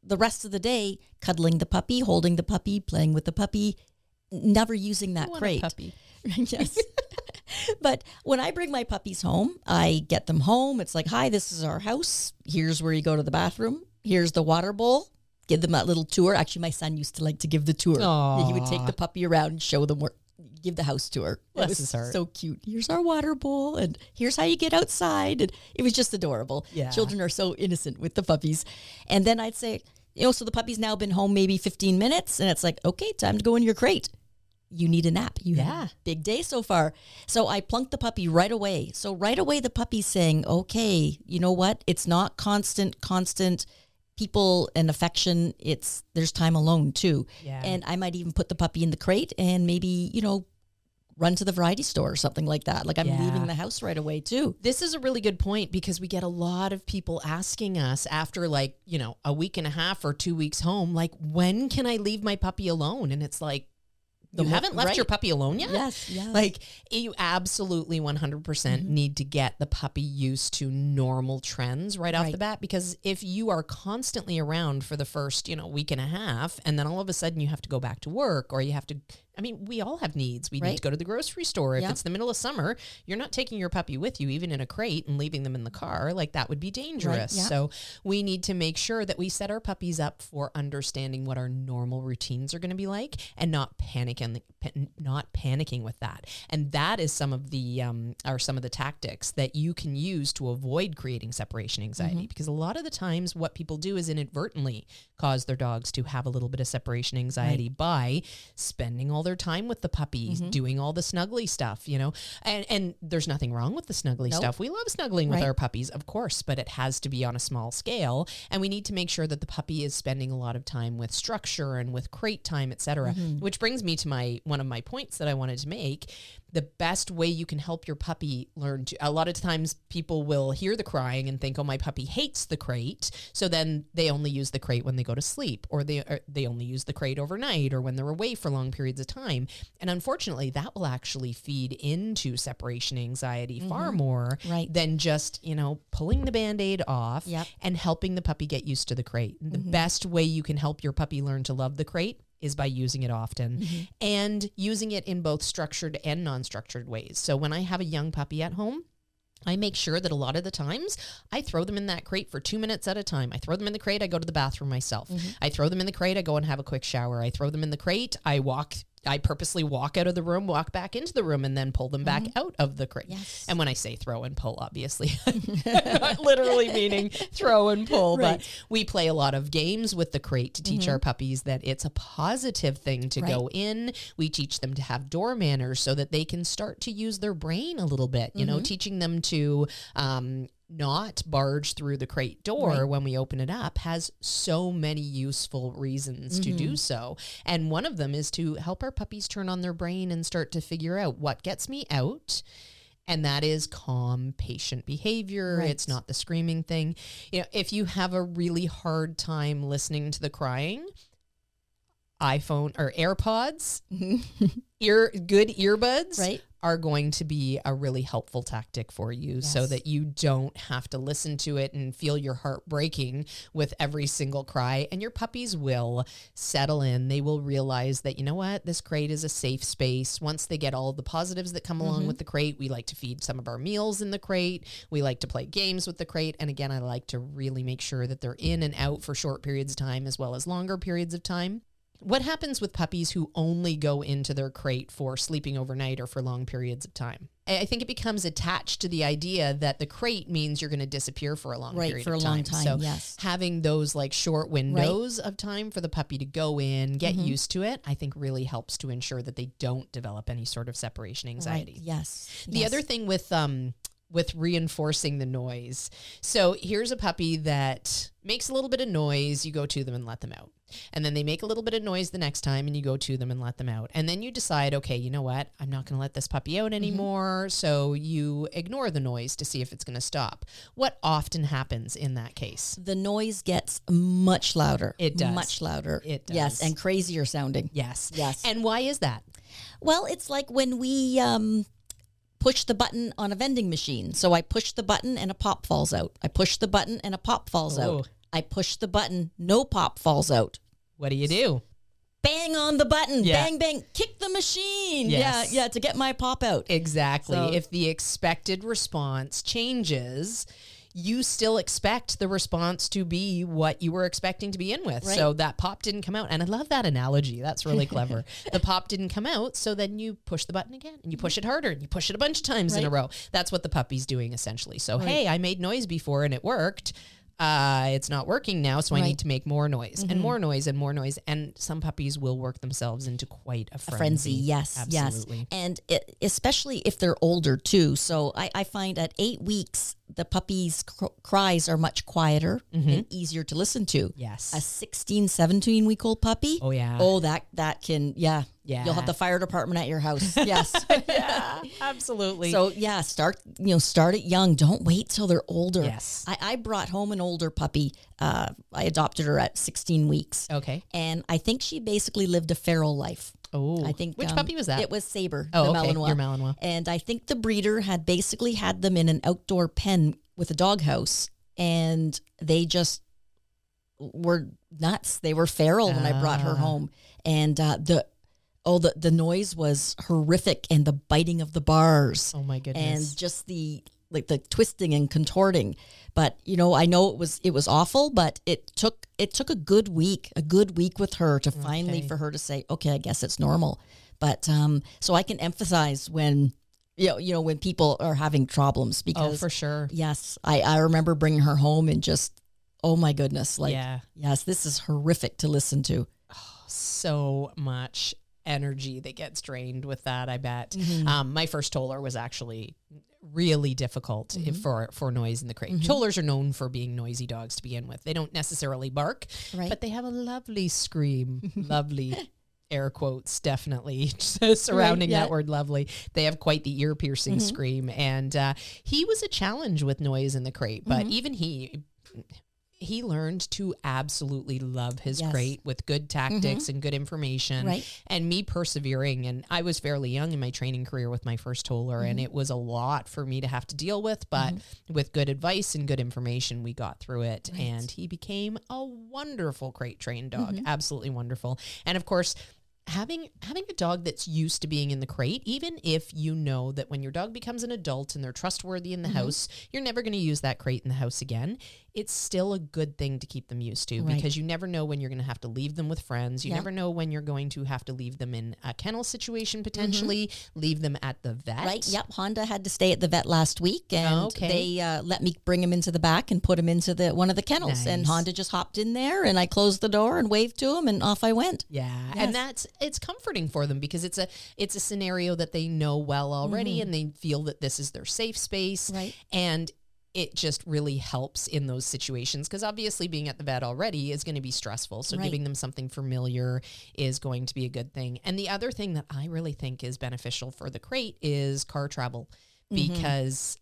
the rest of the day cuddling the puppy, holding the puppy, playing with the puppy, never using that I want a crate. puppy. yes. But when I bring my puppies home, I get them home. It's like, hi, this is our house. Here's where you go to the bathroom. Here's the water bowl. Give them that little tour. Actually, my son used to like to give the tour. He would take the puppy around and show them where, give the house tour. It was so cute. Here's our water bowl, and here's how you get outside. And it was just adorable. Yeah. Children are so innocent with the puppies. And then I'd say, you know, so the puppy's now been home maybe 15 minutes, and it's like, okay, time to go in your crate you need a nap. You had Yeah. a big day so far. So I plunked the puppy right away. So right away the puppy's saying, "Okay, you know what? It's not constant constant people and affection. It's there's time alone too." Yeah. And I might even put the puppy in the crate and maybe, you know, run to the variety store or something like that. Like I'm Yeah. leaving the house right away too. This is a really good point because we get a lot of people asking us after like, you know, a week and a half or two weeks home, like, when can I leave my puppy alone? And it's like, The you mo- haven't left your puppy alone yet? Yes, yes. Like, you absolutely 100% Mm-hmm. need to get the puppy used to normal trends right off the bat because if you are constantly around for the first, you know, week and a half and then all of a sudden you have to go back to work or you have to I mean, we all have needs. We need to go to the grocery store. If Yeah. it's the middle of summer, you're not taking your puppy with you, even in a crate, and leaving them in the car. Like that would be dangerous. yeah. So we need to make sure that we set our puppies up for understanding what our normal routines are going to be like, and not panicking, pa- not panicking with that. And that is some of the um, are some of the tactics that you can use to avoid creating separation anxiety. Mm-hmm. Because a lot of the times, what people do is inadvertently cause their dogs to have a little bit of separation anxiety by spending all their time with the puppies, Mm-hmm. doing all the snuggly stuff, you know. And and there's nothing wrong with the snuggly Nope. stuff. We love snuggling with our puppies, of course, but it has to be on a small scale. And we need to make sure that the puppy is spending a lot of time with structure and with crate time, et cetera. Mm-hmm. Which brings me to my one of my points that I wanted to make. The best way you can help your puppy learn to a lot of times people will hear the crying and think, oh, my puppy hates the crate. So then they only use the crate when they go to sleep, or they or they only use the crate overnight or when they're away for long periods of time. And unfortunately, that will actually feed into separation anxiety far mm-hmm. more Right. than just, you know, pulling the band-aid off Yep. and helping the puppy get used to the crate. The mm-hmm. best way you can help your puppy learn to love the crate is by using it often mm-hmm. and using it in both structured and non-structured ways. So when I have a young puppy at home, I make sure that a lot of the times I throw them in that crate for two minutes at a time. I throw them in the crate, I go to the bathroom myself. Mm-hmm. I throw them in the crate, I go and have a quick shower. I throw them in the crate, I walk, I purposely walk out of the room, walk back into the room, and then pull them back mm-hmm. out of the crate. Yes. And when I say throw and pull, obviously, not literally meaning throw and pull, Right. but we play a lot of games with the crate to teach our mm-hmm. puppies that it's a positive thing to go in. We teach them to have door manners so that they can start to use their brain a little bit, you know, mm-hmm. teaching them to um, not barge through the crate door Right. when we open it up has so many useful reasons to do mm-hmm. so. And one of them is to help our puppies turn on their brain and start to figure out what gets me out. And that is calm, patient behavior. Right. It's not the screaming thing. You know, if you have a really hard time listening to the crying, iPhone or AirPods, mm-hmm. ear good earbuds Right. Are going to be a really helpful tactic for you so that you don't have to listen to it and feel your heart breaking with every single cry. And your puppies will settle in. They will realize that, you know what, this crate is a safe space. Once they get all the positives that come along mm-hmm. with the crate, we like to feed some of our meals in the crate. We like to play games with the crate. And again, I like to really make sure that they're in and out for short periods of time as well as longer periods of time. What happens with puppies who only go into their crate for sleeping overnight or for long periods of time? I think it becomes attached to the idea that the crate means you're going to disappear for a long Right, period for of a time. long time, So yes. having those like short windows of time for the puppy to go in, get Mm-hmm. used to it, I think really helps to ensure that they don't develop any sort of separation anxiety. Right. Yes. The yes. other thing with um with reinforcing the noise. So here's a puppy that makes a little bit of noise, you go to them and let them out. And then they make a little bit of noise the next time and you go to them and let them out. And then you decide, okay, you know what? I'm not going to let this puppy out anymore. So you ignore the noise to see if it's going to stop. What often happens in that case? the noise gets much louder. It does. Much louder. It does. Yes, and crazier sounding. Yes. Yes. And why is that? Well, it's like when we um, push the button on a vending machine. So I push the button and a pop falls out. I push the button and a pop falls Oh. out. I push the button, no pop falls out. What do you do? Bang on the button, Yeah. bang bang, kick the machine. Yes. Yeah, yeah, to get my pop out. Exactly. So- if the expected response changes, you still expect the response to be what you were expecting to begin with. Right. So that pop didn't come out. And I love that analogy. That's really clever. the pop didn't come out. So then you push the button again and you push it harder and you push it a bunch of times in a row. That's what the puppy's doing essentially. So, hey, I made noise before and it worked. Uh, it's not working now, so I Right. Mm-hmm. need to make more noise and more noise and more noise. And some puppies will work themselves into quite a frenzy. frenzy. Yes, Absolutely. yes, and it, especially if they're older too. So I, I find at eight weeks the puppy's cr- cries are much quieter and easier to listen to. Yes. A 16, 17 week old puppy. Oh, yeah. Oh, that that can yeah Yeah. You'll have the fire department at your house. Yes. yeah, absolutely. So yeah, start you know start it young. Don't wait till they're older. Yes. I, I brought home an older puppy. Uh, I adopted her at 16 weeks. okay. And I think she basically lived a feral life. Oh, I think which um, puppy was that? It was Saber. Oh, the okay, Malinois. your Malinois. And I think the breeder had basically had them in an outdoor pen with a doghouse, and they just were nuts. They were feral when I brought her Ah. home, and uh, the oh the the noise was horrific, and the biting of the bars, oh my goodness. and just the like the twisting and contorting. But you know, I know it was it was awful, but it took it took a good week, a good week with her to finally Okay. for her to say, okay, I guess it's normal. But um, so I can emphasize when you know you know when people are having problems oh, because for sure. yes, I I remember bringing her home and just oh my goodness, like yeah, yes, this is horrific to listen to. so much energy that gets drained with that. I bet. Mm-hmm. Um, my first toller was actually really difficult Mm-hmm. if- for for noise in the crate. Tollers are known for being noisy dogs to begin with. They don't necessarily bark, Right. but they have a lovely scream. lovely. Air quotes definitely surrounding yeah. that word lovely. They have quite the ear piercing scream. And uh, he was a challenge with noise in the crate, but even he he learned to absolutely love his Yes. crate with good tactics mm-hmm. and good information Right. and me persevering. And i was fairly young in my training career with my first toller and mm-hmm. it was a lot for me to have to deal with but mm-hmm. with good advice and good information we got through it. And he became a wonderful crate trained dog absolutely wonderful. And of course having having a dog that's used to being in the crate even if you know that when your dog becomes an adult and they're trustworthy in the house you're never going to use that crate in the house again it's still a good thing to keep them used to Right. because you never know when you're going to have to leave them with friends you never know when you're going to have to leave them in a kennel situation potentially leave them at the vet Right. Yep. Honda had to stay at the vet last week, and Okay. they uh, let me bring him into the back and put him into the one of the kennels. And Honda just hopped in there, and I closed the door and waved to him, and off I went. Yeah, Yes. and that's it's comforting for them because it's a it's a scenario that they know well already, and they feel that this is their safe space, Right. And it just really helps in those situations because obviously being at the vet already is going to be stressful. So Right. giving them something familiar is going to be a good thing. And the other thing that I really think is beneficial for the crate is car travel mm-hmm. because.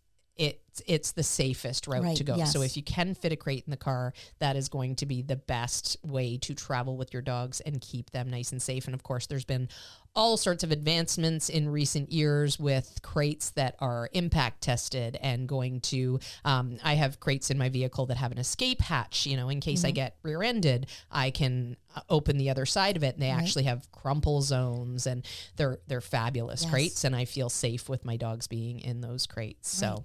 It's it's the safest route Right, to go. So if you can fit a crate in the car, that is going to be the best way to travel with your dogs and keep them nice and safe. And of course, there's been all sorts of advancements in recent years with crates that are impact tested and going to. Um, I have crates in my vehicle that have an escape hatch. You know, in case I get rear-ended, I can uh, open the other side of it, and they actually have crumple zones, and they're they're fabulous Yes. crates, and I feel safe with my dogs being in those crates. So A-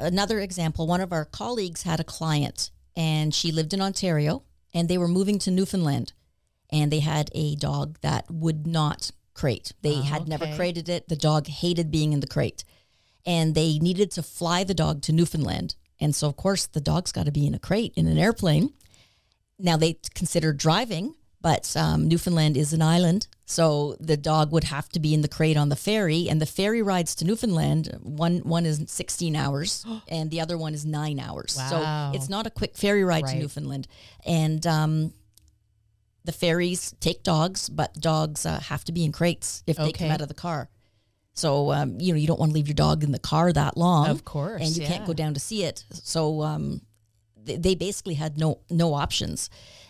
Another example one of our colleagues had a client and she lived in Ontario and they were moving to Newfoundland and they had a dog that would not crate. They Oh, had never okay. crated it. The dog hated being in the crate and they needed to fly the dog to Newfoundland. And so, of course, the dog's got to be in a crate in an airplane. Now, they considered driving, but um, Newfoundland is an island. So the dog would have to be in the crate on the ferry. And the ferry rides to Newfoundland, one, one is 16 hours and the other one is nine hours. Wow. So it's not a quick ferry ride Right. to Newfoundland. And um, the ferries take dogs, but dogs uh, have to be in crates if they come out of the car. So um, you know you don't want to leave your dog in the car that long, Of course, and you yeah. can't go down to see it. So um, they, they basically had no no options,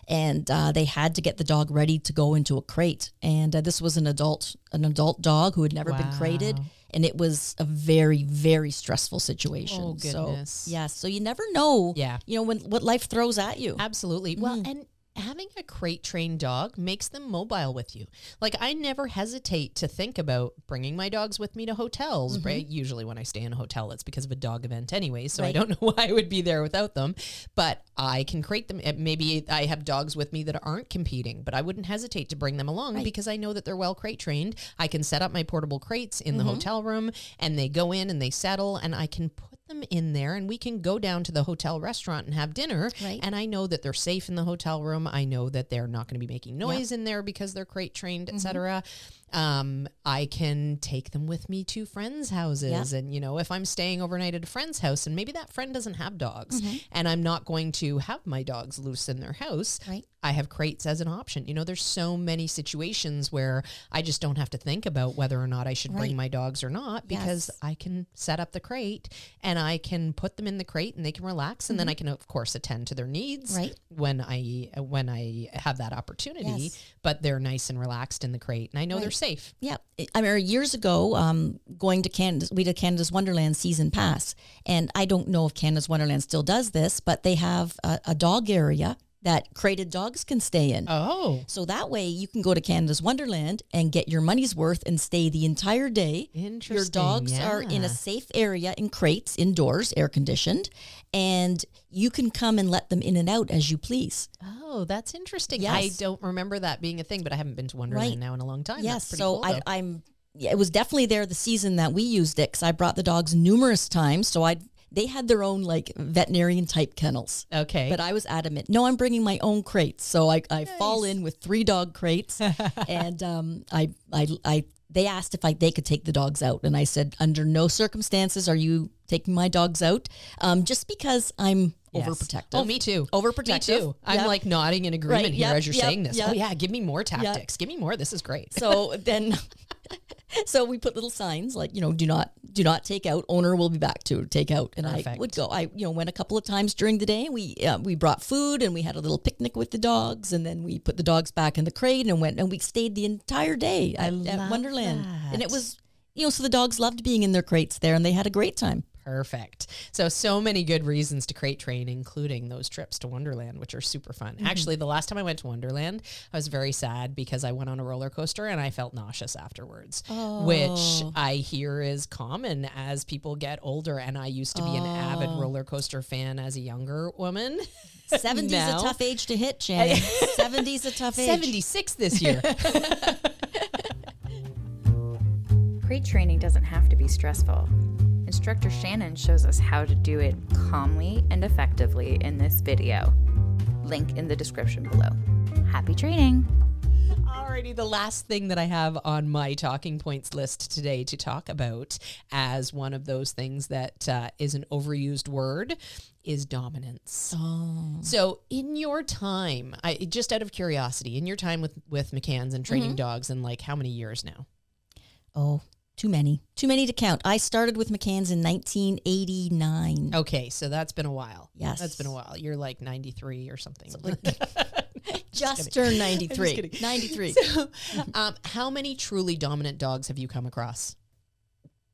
and uh, they had to get the dog ready to go into a crate. And uh, this was an adult an adult dog who had never been crated, and it was a very very stressful situation. Oh, goodness. So yeah, so you never know. Yeah. you know when what life throws at you. Absolutely. Mm-hmm. Well, and having a crate trained dog makes them mobile with you. Like I never hesitate to think about bringing my dogs with me to hotels. Right? Usually when I stay in a hotel, it's because of a dog event anyway. So I don't know why I would be there without them. But I can crate them. Maybe I have dogs with me that aren't competing, but I wouldn't hesitate to bring them along because I know that they're well crate trained. I can set up my portable crates in the Mm-hmm. hotel room, and they go in and they settle, and I can put them in there, and we can go down to the hotel restaurant and have dinner. Right. And I know that they're safe in the hotel room. I know that they're not going to be making noise in there because they're crate trained, Mm-hmm. etc. Um, I can take them with me to friends' houses, and you know, if I'm staying overnight at a friend's house, and maybe that friend doesn't have dogs, Mm-hmm. and I'm not going to have my dogs loose in their house, Right. I have crates as an option. You know, there's so many situations where I just don't have to think about whether or not I should bring my dogs or not because Yes. I can set up the crate and I can put them in the crate and they can relax and then I can of course attend to their needs Mm-hmm. Right. when I when I have that opportunity, Yes. but they're nice and relaxed in the crate and I know Right. Safe. Yeah, I mean, years ago, um, going to Canada's, we did Canada's Wonderland season pass, and I don't know if Canada's Wonderland still does this, but they have a, a dog area that crated dogs can stay in. Oh, So that way, you can go to Canada's Wonderland and get your money's worth and stay the entire day. Interesting. Your dogs are in a safe area in crates, indoors, air conditioned, and you can come and let them in and out as you please. Oh, that's interesting. Yes. I don't remember that being a thing, but I haven't been to Wonderland Right. now in a long time. Yes, That's so cool, I, I'm Yeah, it was definitely there the season that we used it because I brought the dogs numerous times. So I they had their own like veterinarian type kennels. okay. But I was adamant. No, I'm bringing my own crates. So I, I fall in with three dog crates, and um, I, I, I, they asked if I they could take the dogs out, and I said, under no circumstances are you taking my dogs out, um, just because I'm Yes. overprotective. Oh, me too. Overprotective. Me too. I'm Yep. like nodding in agreement Right, here yep, as you're yep, saying this. Oh yeah, give me more tactics. Give me more. This is great. So then, so we put little signs like you know, do not do not take out. Owner will be back to take out. And I would go. I you know went a couple of times during the day. We uh, we brought food and we had a little picnic with the dogs, and then we put the dogs back in the crate and went and we stayed the entire day at, at Wonderland. And it was you know so the dogs loved being in their crates there and they had a great time. Perfect. So, so many good reasons to crate train, including those trips to Wonderland, which are super fun. Mm-hmm. Actually, the last time I went to Wonderland, I was very sad because I went on a roller coaster and I felt nauseous afterwards, which Oh. I hear is common as people get older. And I used to be an avid Oh. roller coaster fan as a younger woman. Seventies a tough age to hit, Shannon. Seventies a tough age. 76 this year. Crate training doesn't have to be stressful. Instructor Shannon shows us how to do it calmly and effectively in this video. Link in the description below. Happy training! Alrighty, the last thing that I have on my talking points list today to talk about as one of those things that uh, is an overused word is dominance. Oh. So, in your time, I just out of curiosity, in your time with with McCann's and training dogs, and like how many years now? Oh, Too many. Too many to count. I started with McCann's in 1989. Okay, so that's been a while. Yes. That's been a while. You're like 93 or something. Just turned 93. kidding. 93. um, how many truly dominant dogs have you come across?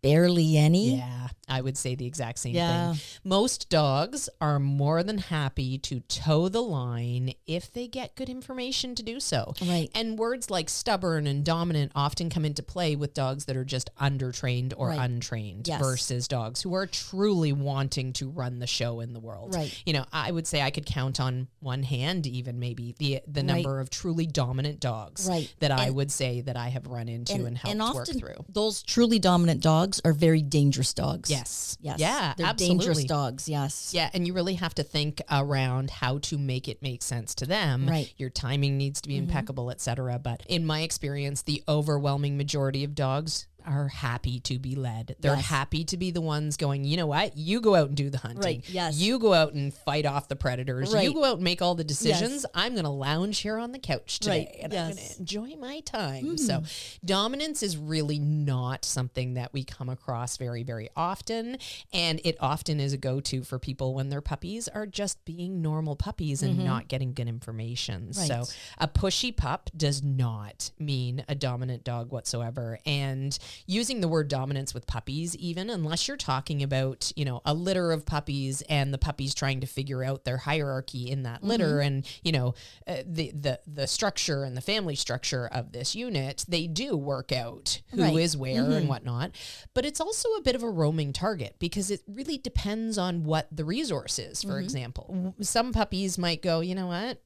Barely any. Yeah, I would say the exact same Yeah. thing. Most dogs are more than happy to toe the line if they get good information to do so. Right. And words like stubborn and dominant often come into play with dogs that are just undertrained or Right. untrained Yes. versus dogs who are truly wanting to run the show in the world. Right. You know, I would say I could count on one hand even maybe the the number of truly dominant dogs Right. that I would say that I have run into and, helped often work through. those truly dominant dogs are very dangerous dogs. Yes. Yes. Yeah, They're absolutely. dangerous dogs. Yes. Yeah, and you really have to think around how to make it make sense to them. Right. Your timing needs to be mm-hmm. impeccable, et cetera. But in my experience, the overwhelming majority of dogs are happy to be led. They're Yes. happy to be the ones going, you know what? You go out and do the hunting. Right, yes. You go out and fight off the predators. You go out and make all the decisions. Yes. I'm going to lounge here on the couch today Right, and I'm going. Mm-hmm. to enjoy my time. So, dominance is really not something that we come across very, very often. And it often is a go to for people when their puppies are just being normal puppies and not getting good information. So, Mm-hmm. A pushy pup does not mean a dominant dog whatsoever. And using the word dominance with puppies, even unless you're talking about, you know, a litter of puppies and the puppies trying to figure out their hierarchy in that litter Mm-hmm. and, you know, uh, the, the, the structure and the family structure of this unit, they do work out who is Right. Mm-hmm. where and whatnot. But it's also a bit of a roaming target because it really depends on what the resource is, Mm-hmm. for example. Some puppies might go, you know what?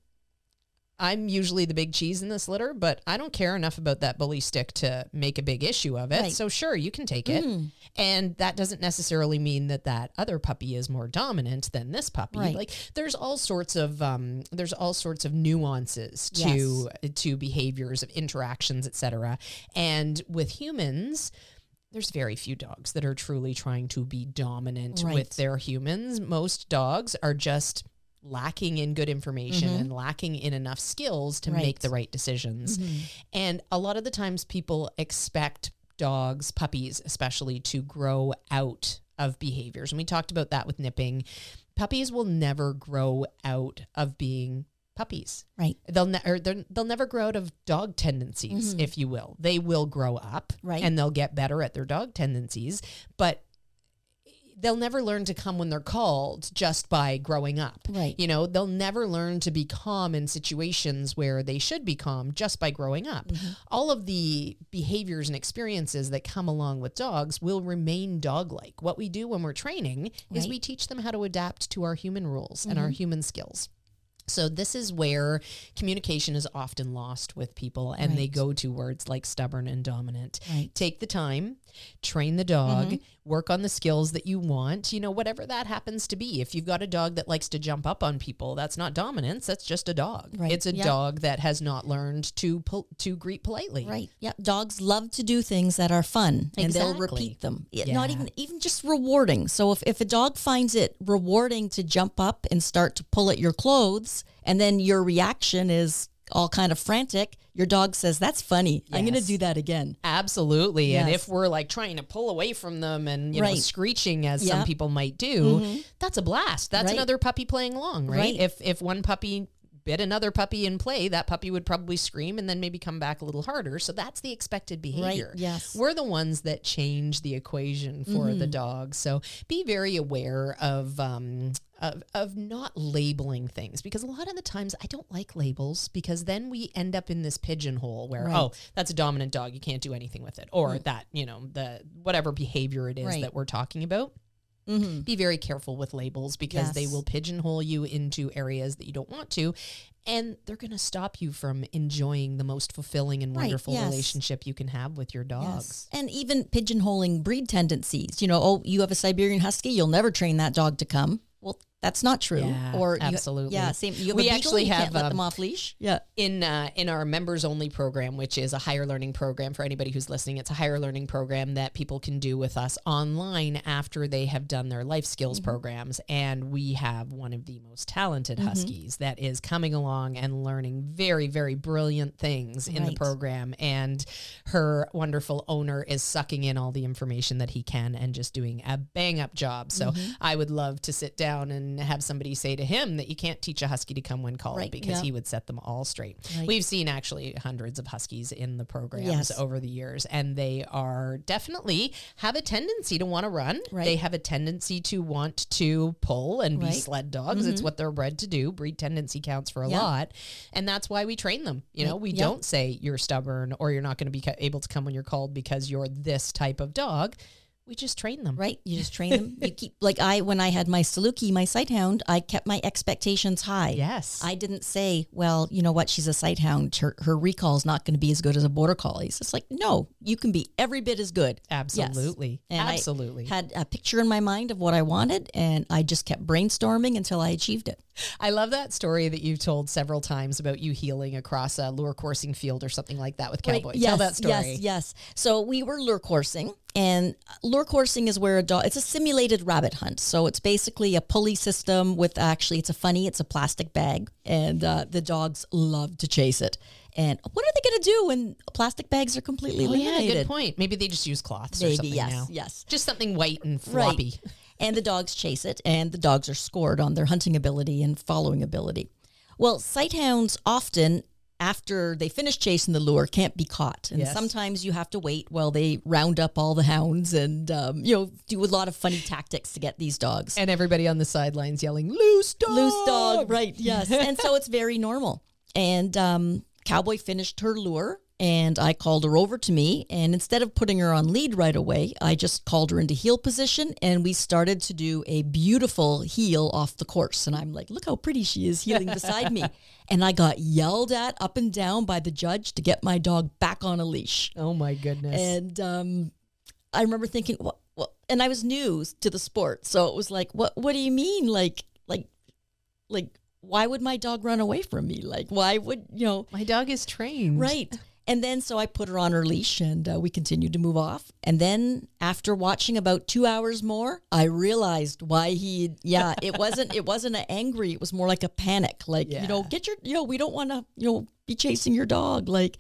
I'm usually the big cheese in this litter, but I don't care enough about that bully stick to make a big issue of it. Right. So sure, you can take it. And that doesn't necessarily mean that that other puppy is more dominant than this puppy. Right. Like there's all sorts of um, there's all sorts of nuances to to behaviors of interactions, etc. And with humans, there's very few dogs that are truly trying to be dominant Right. with their humans. Most dogs are just lacking in good information Mm-hmm. and lacking in enough skills to Right. make the right decisions. And a lot of the times people expect dogs, puppies especially, to grow out of behaviors. And we talked about that with nipping. Puppies will never grow out of being puppies. Right. They'll ne- or they're- they'll never grow out of dog tendencies, if you will. They will grow up, Mm-hmm. Right. and they'll get better at their dog tendencies, but they'll never learn to come when they're called just by growing up. Right. You know, they'll never learn to be calm in situations where they should be calm just by growing up. Mm-hmm. All of the behaviors and experiences that come along with dogs will remain dog like. What we do when we're training is Right. Mm-hmm. we teach them how to adapt to our human rules and our human skills. So this is where communication is often lost with people and they go to words like stubborn and dominant. Right. Mm-hmm. Take the time, train the dog, mm-hmm. work on the skills that you want, you know, whatever that happens to be. If you've got a dog that likes to jump up on people, that's not dominance, that's just a dog. Right. It's a Yeah. dog that has not learned to pol- to greet politely. Right. Yeah. Dogs love to do things that are fun and they'll repeat them. Yeah, Not even even just rewarding. So if, if a dog finds it rewarding to jump up and start to pull at your clothes and then your reaction is all kind of frantic, your dog says, That's funny. I'm gonna do that again. Absolutely. And if we're like trying to pull away from them and, you know, screeching as some people might do, that's a blast. That's Right. another puppy playing along, right? Right. If if one puppy bit another puppy in play, that puppy would probably scream and then maybe come back a little harder. So that's the expected behavior. yes. We're the ones that change the equation for the Mm-hmm. dog. So be very aware of um of, of not labeling things because a lot of the times I don't like labels because then we end up in this pigeonhole where Right. Mm. oh that's a dominant dog you can't do anything with it or that you know the whatever behavior it is Right. that we're talking about Mm-hmm. be very careful with labels because they will pigeonhole you into areas that you don't want to and they're going to stop you from enjoying the most fulfilling and Right, wonderful yes. relationship you can have with your dogs And even pigeonholing breed tendencies. You know, oh, you have a Siberian Husky, you'll never train that dog to come. Well, that's not true. Yeah, or you- absolutely. yeah, same. You have We a beagle, actually you have, can't let them um, off leash. Yeah, in uh, in our members only program, which is a higher learning program for anybody who's listening. It's a higher learning program that people can do with us online after they have done their life skills Mm-hmm. programs. And we have one of the most talented huskies that is coming along and learning very very brilliant things in the program. And her wonderful owner is sucking in all the information that he can and just doing a bang up job. So Mm-hmm. I would love to sit down and have somebody say to him that you can't teach a husky to come when called Right, because yeah. he would set them all straight. Right. We've seen actually hundreds of huskies in the programs Yes. over the years, and they are definitely have a tendency to want to run. Right. They have a tendency to want to pull and be. Mm-hmm. sled dogs. It's what they're bred to do. Breed tendency counts for a Yeah. lot, and that's why we train them. You know, we Yeah. don't say you're stubborn or you're not going to be able to come when you're called because you're this type of dog. We just train them. right. You just train them. You keep like I when I had my Saluki, my sight hound, I kept my expectations high. Yes. I didn't say, well, you know what, she's a sight hound. Her, her recall is not going to be as good as a border collie's. It's like, no, you can be every bit as good. Yes. Absolutely. I Absolutely. had a picture in my mind of what I wanted, and I just kept brainstorming until I achieved it. I love that story that you've told several times about you heeling across a lure coursing field or something like that with Right. Yes, Tell that story. Yes, yes. So we were lure coursing, and lure coursing is where a dog. It's a simulated rabbit hunt. So it's basically a pulley system with actually, it's a funny, it's a plastic bag, and uh, the dogs love to chase it. And what are they going to do when plastic bags are completely Oh, yeah, good point. Maybe they just use cloths or Maybe, something yes, now. yes. Just something white and floppy. Right. And the dogs chase it, and the dogs are scored on their hunting ability and following ability. Well, sight hounds often, after they finish chasing the lure, can't be caught. And Yes. sometimes you have to wait while they round up all the hounds and, um, you know, do a lot of funny tactics to get these dogs. And everybody on the sidelines yelling, loose dog. Loose dog, right? Yes. and so it's very normal. And um, Cowboy finished her lure, and I called her over to me. And instead of putting her on lead right away, I just called her into heel position, and we started to do a beautiful heel off the course. And I'm like, look how pretty she is heeling beside me. And I got yelled at up and down by the judge to get my dog back on a leash. Oh my goodness. And um, I remember thinking, what, what? And I was new to the sport, so it was like, what? What do you mean? Like, like, like, why would my dog run away from me? Like, why would you know? my dog is trained. Right. And then so I put her on her leash and uh, we continued to move off. And then after watching about two hours more, I realized why he, yeah, it wasn't, it wasn't an angry. It was more like a panic. Like, you know, get your, you know, we don't want to, you know, be chasing your dog. Like,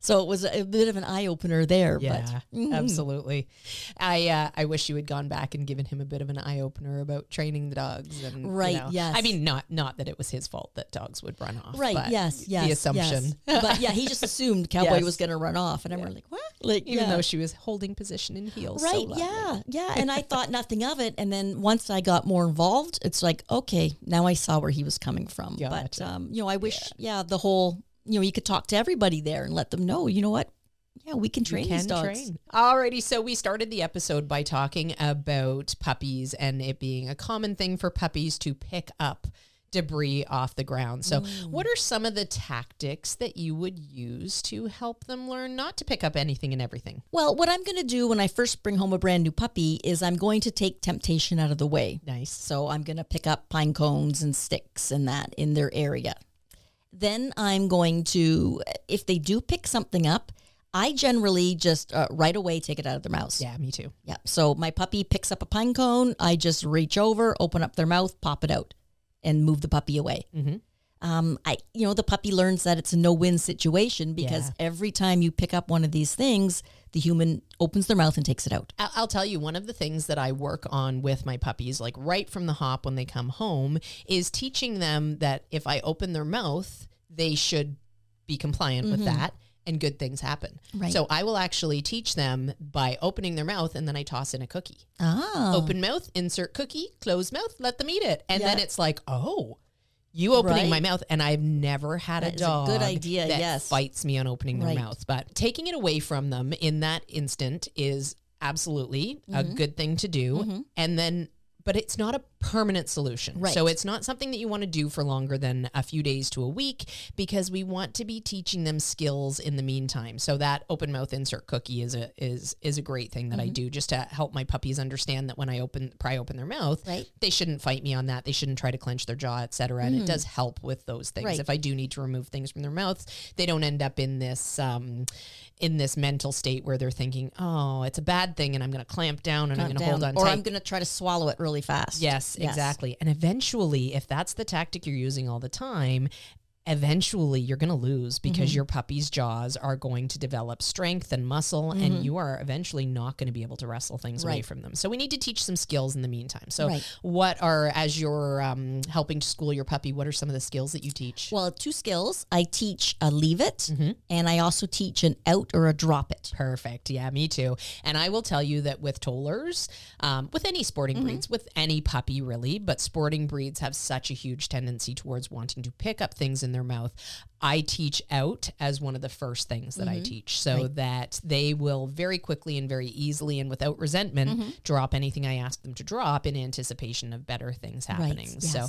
so it was a, bit of an eye opener there. Yeah, But Mhm. absolutely. I uh, I wish you had gone back and given him a bit of an eye opener about training the dogs. And you Right, know, yes. I mean, not not that it was his fault that dogs would run off. Right. but Yes. Yes. The assumption. yes. but yeah, he just assumed Cowboy Yes. was going to run off, and I'm like, what? Like, Even yeah. though she was holding position in heels. Right. lovely. yeah. Yeah. And I thought nothing of it. And then once I got more involved, it's like, okay, now I saw where he was coming from. But, um, you know, I wish, yeah. the whole, you know, you could talk to everybody there and let them know, you know what? Yeah, we can train You these dogs. train. Alrighty, so we started the episode by talking about puppies and it being a common thing for puppies to pick up debris off the ground. So, Mm. what are some of the tactics that you would use to help them learn not to pick up anything and everything? Well, what I'm going to do when I first bring home a brand new puppy is I'm going to take temptation out of the way. Nice. So I'm going to pick up pine cones and sticks and that in their area. Then I'm going to, if they do pick something up, I generally just uh, right away take it out of their mouths. Yeah, me too. Yeah. So my puppy picks up a pine cone. I just reach over, open up their mouth, pop it out, and move the puppy away. Mhm. Um, I, you know, the puppy learns that it's a no-win situation because Yeah. every time you pick up one of these things, the human opens their mouth and takes it out. I'll, tell you, one of the things that I work on with my puppies, like right from the hop when they come home, is teaching them that if I open their mouth, they should be compliant with that and good things happen. Right. So I will actually teach them by opening their mouth and then I toss in a cookie. Ah, Open mouth, insert cookie, close mouth, let them eat it. And then it's like, oh, you opening Right. my mouth. And I've never had That a is a dog good idea, that yes. fights me on opening their Right. mouth. But taking it away from them in that instant is absolutely a Mm-hmm. good thing to do. And then, but it's not a permanent solution. Right. So it's not something that you want to do for longer than a few days to a week because we want to be teaching them skills in the meantime. So that open mouth insert cookie is a is is a great thing that I Mm-hmm. do just to help my puppies understand that when I open pry open their mouth, Right. they shouldn't fight me on that. They shouldn't try to clench their jaw, etc. And it does help with those things. Mm. Right. If I do need to remove things from their mouths, they don't end up in this um, in this mental state where they're thinking, "Oh, it's a bad thing, and I'm going to clamp down and I'm going to hold on or tight." I'm going to try to swallow it really fast. Yes, exactly. And eventually, if that's the tactic you're using all the time, eventually you're going to lose because your puppy's jaws are going to develop strength and muscle, and you are eventually not going to be able to wrestle things away from them. So we need to teach some skills in the meantime. So, Right. what are as you're um, helping to school your puppy? What are some of the skills that you teach? Well, two skills. I teach a leave it, Mm-hmm. and I also teach an out or a drop it. Perfect. Yeah, me too. And I will tell you that with tollers, um, with any sporting Mm-hmm. breeds, with any puppy really, but sporting breeds have such a huge tendency towards wanting to pick up things in their mouth. I teach out as one of the first things that Mm-hmm. I teach so that they will very quickly and very easily and without resentment Mm-hmm. drop anything I ask them to drop in anticipation of better things happening. yes. So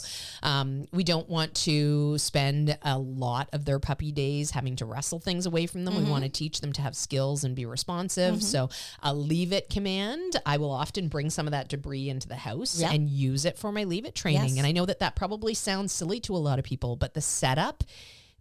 um, we don't want to spend a lot of their puppy days having to wrestle things away from them. We want to teach them to have skills and be responsive. So a leave it command, I will often bring some of that debris into the house Yeah. and use it for my leave it training. Yes. And I know that that probably sounds silly to a lot of people, but the setup,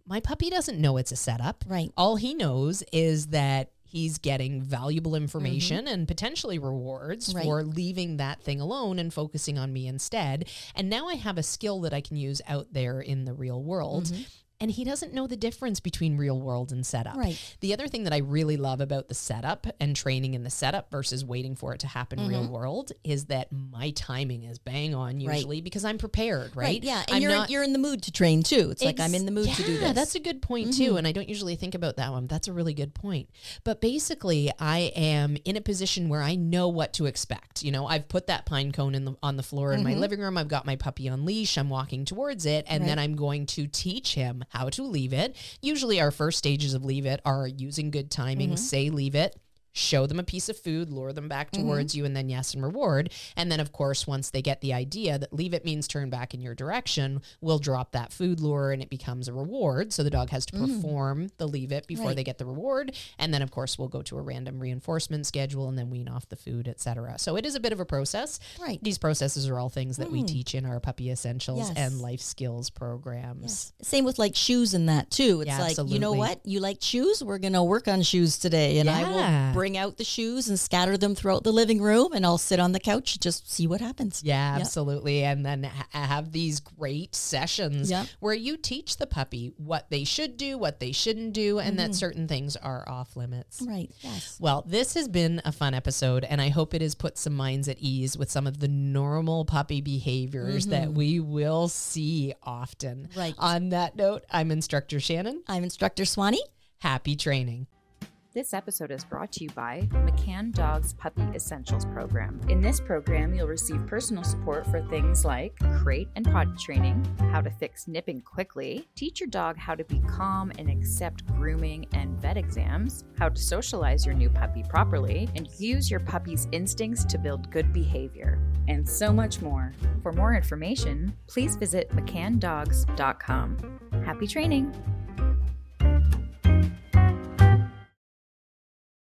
my puppy doesn't know it's a setup. Right. All he knows is that he's getting valuable information and potentially rewards Mm-hmm. Right. for leaving that thing alone and focusing on me instead. And now I have a skill that I can use out there in the real world. Mm-hmm. And he doesn't know the difference between real world and setup. Right. The other thing that I really love about the setup and training in the setup versus waiting for it to happen real world is that my timing is bang on Mm-hmm. Right. usually because I'm prepared, right? Yeah, and I'm you're not- you're in the mood to train too. It's like I'm in the mood to do Yeah, this. Mm-hmm. That's a good point too, and I don't usually think about that one. That's a really good point. But basically, I am in a position where I know what to expect. You know, I've put that pine cone in the, on the floor in my Mm-hmm. living room. I've got my puppy on leash. I'm walking towards it, and then I'm going to teach him how to leave it. Usually, our first stages of leave it are using good timing. Mm-hmm. Say leave it. Show them a piece of food, lure them back Mm-hmm. towards you, and then yes and reward. And then, of course, once they get the idea that leave it means turn back in your direction, we'll drop that food lure and it becomes a reward. So the dog has to perform the leave it before Mm. Right. they get the reward. And then, of course, we'll go to a random reinforcement schedule and then wean off the food, etc. So it is a bit of a process. Right. These processes are all things that we teach in our puppy essentials Yes. and life skills programs. Same with like shoes and that too. It's Yeah, like, you know what? You like shoes? We're going to work on shoes today. And I Yeah. will bring out the shoes and scatter them throughout the living room and I'll sit on the couch and just see what happens. Yeah, Yep. absolutely. And then ha- have these great sessions Yep. where you teach the puppy what they should do, what they shouldn't do, and Mm-hmm. that certain things are off limits. Right. Yes. Well, this has been a fun episode, and I hope it has put some minds at ease with some of the normal puppy behaviors that we will see often. Mm-hmm. Right. On that note, I'm Instructor Shannon. I'm Instructor Swanee. Happy training. This episode is brought to you by McCann Dogs Puppy Essentials Program. In this program, you'll receive personal support for things like crate and potty training, how to fix nipping quickly, teach your dog how to be calm and accept grooming and vet exams, how to socialize your new puppy properly, and use your puppy's instincts to build good behavior, and so much more. For more information, please visit McCanndogs.com. Happy training!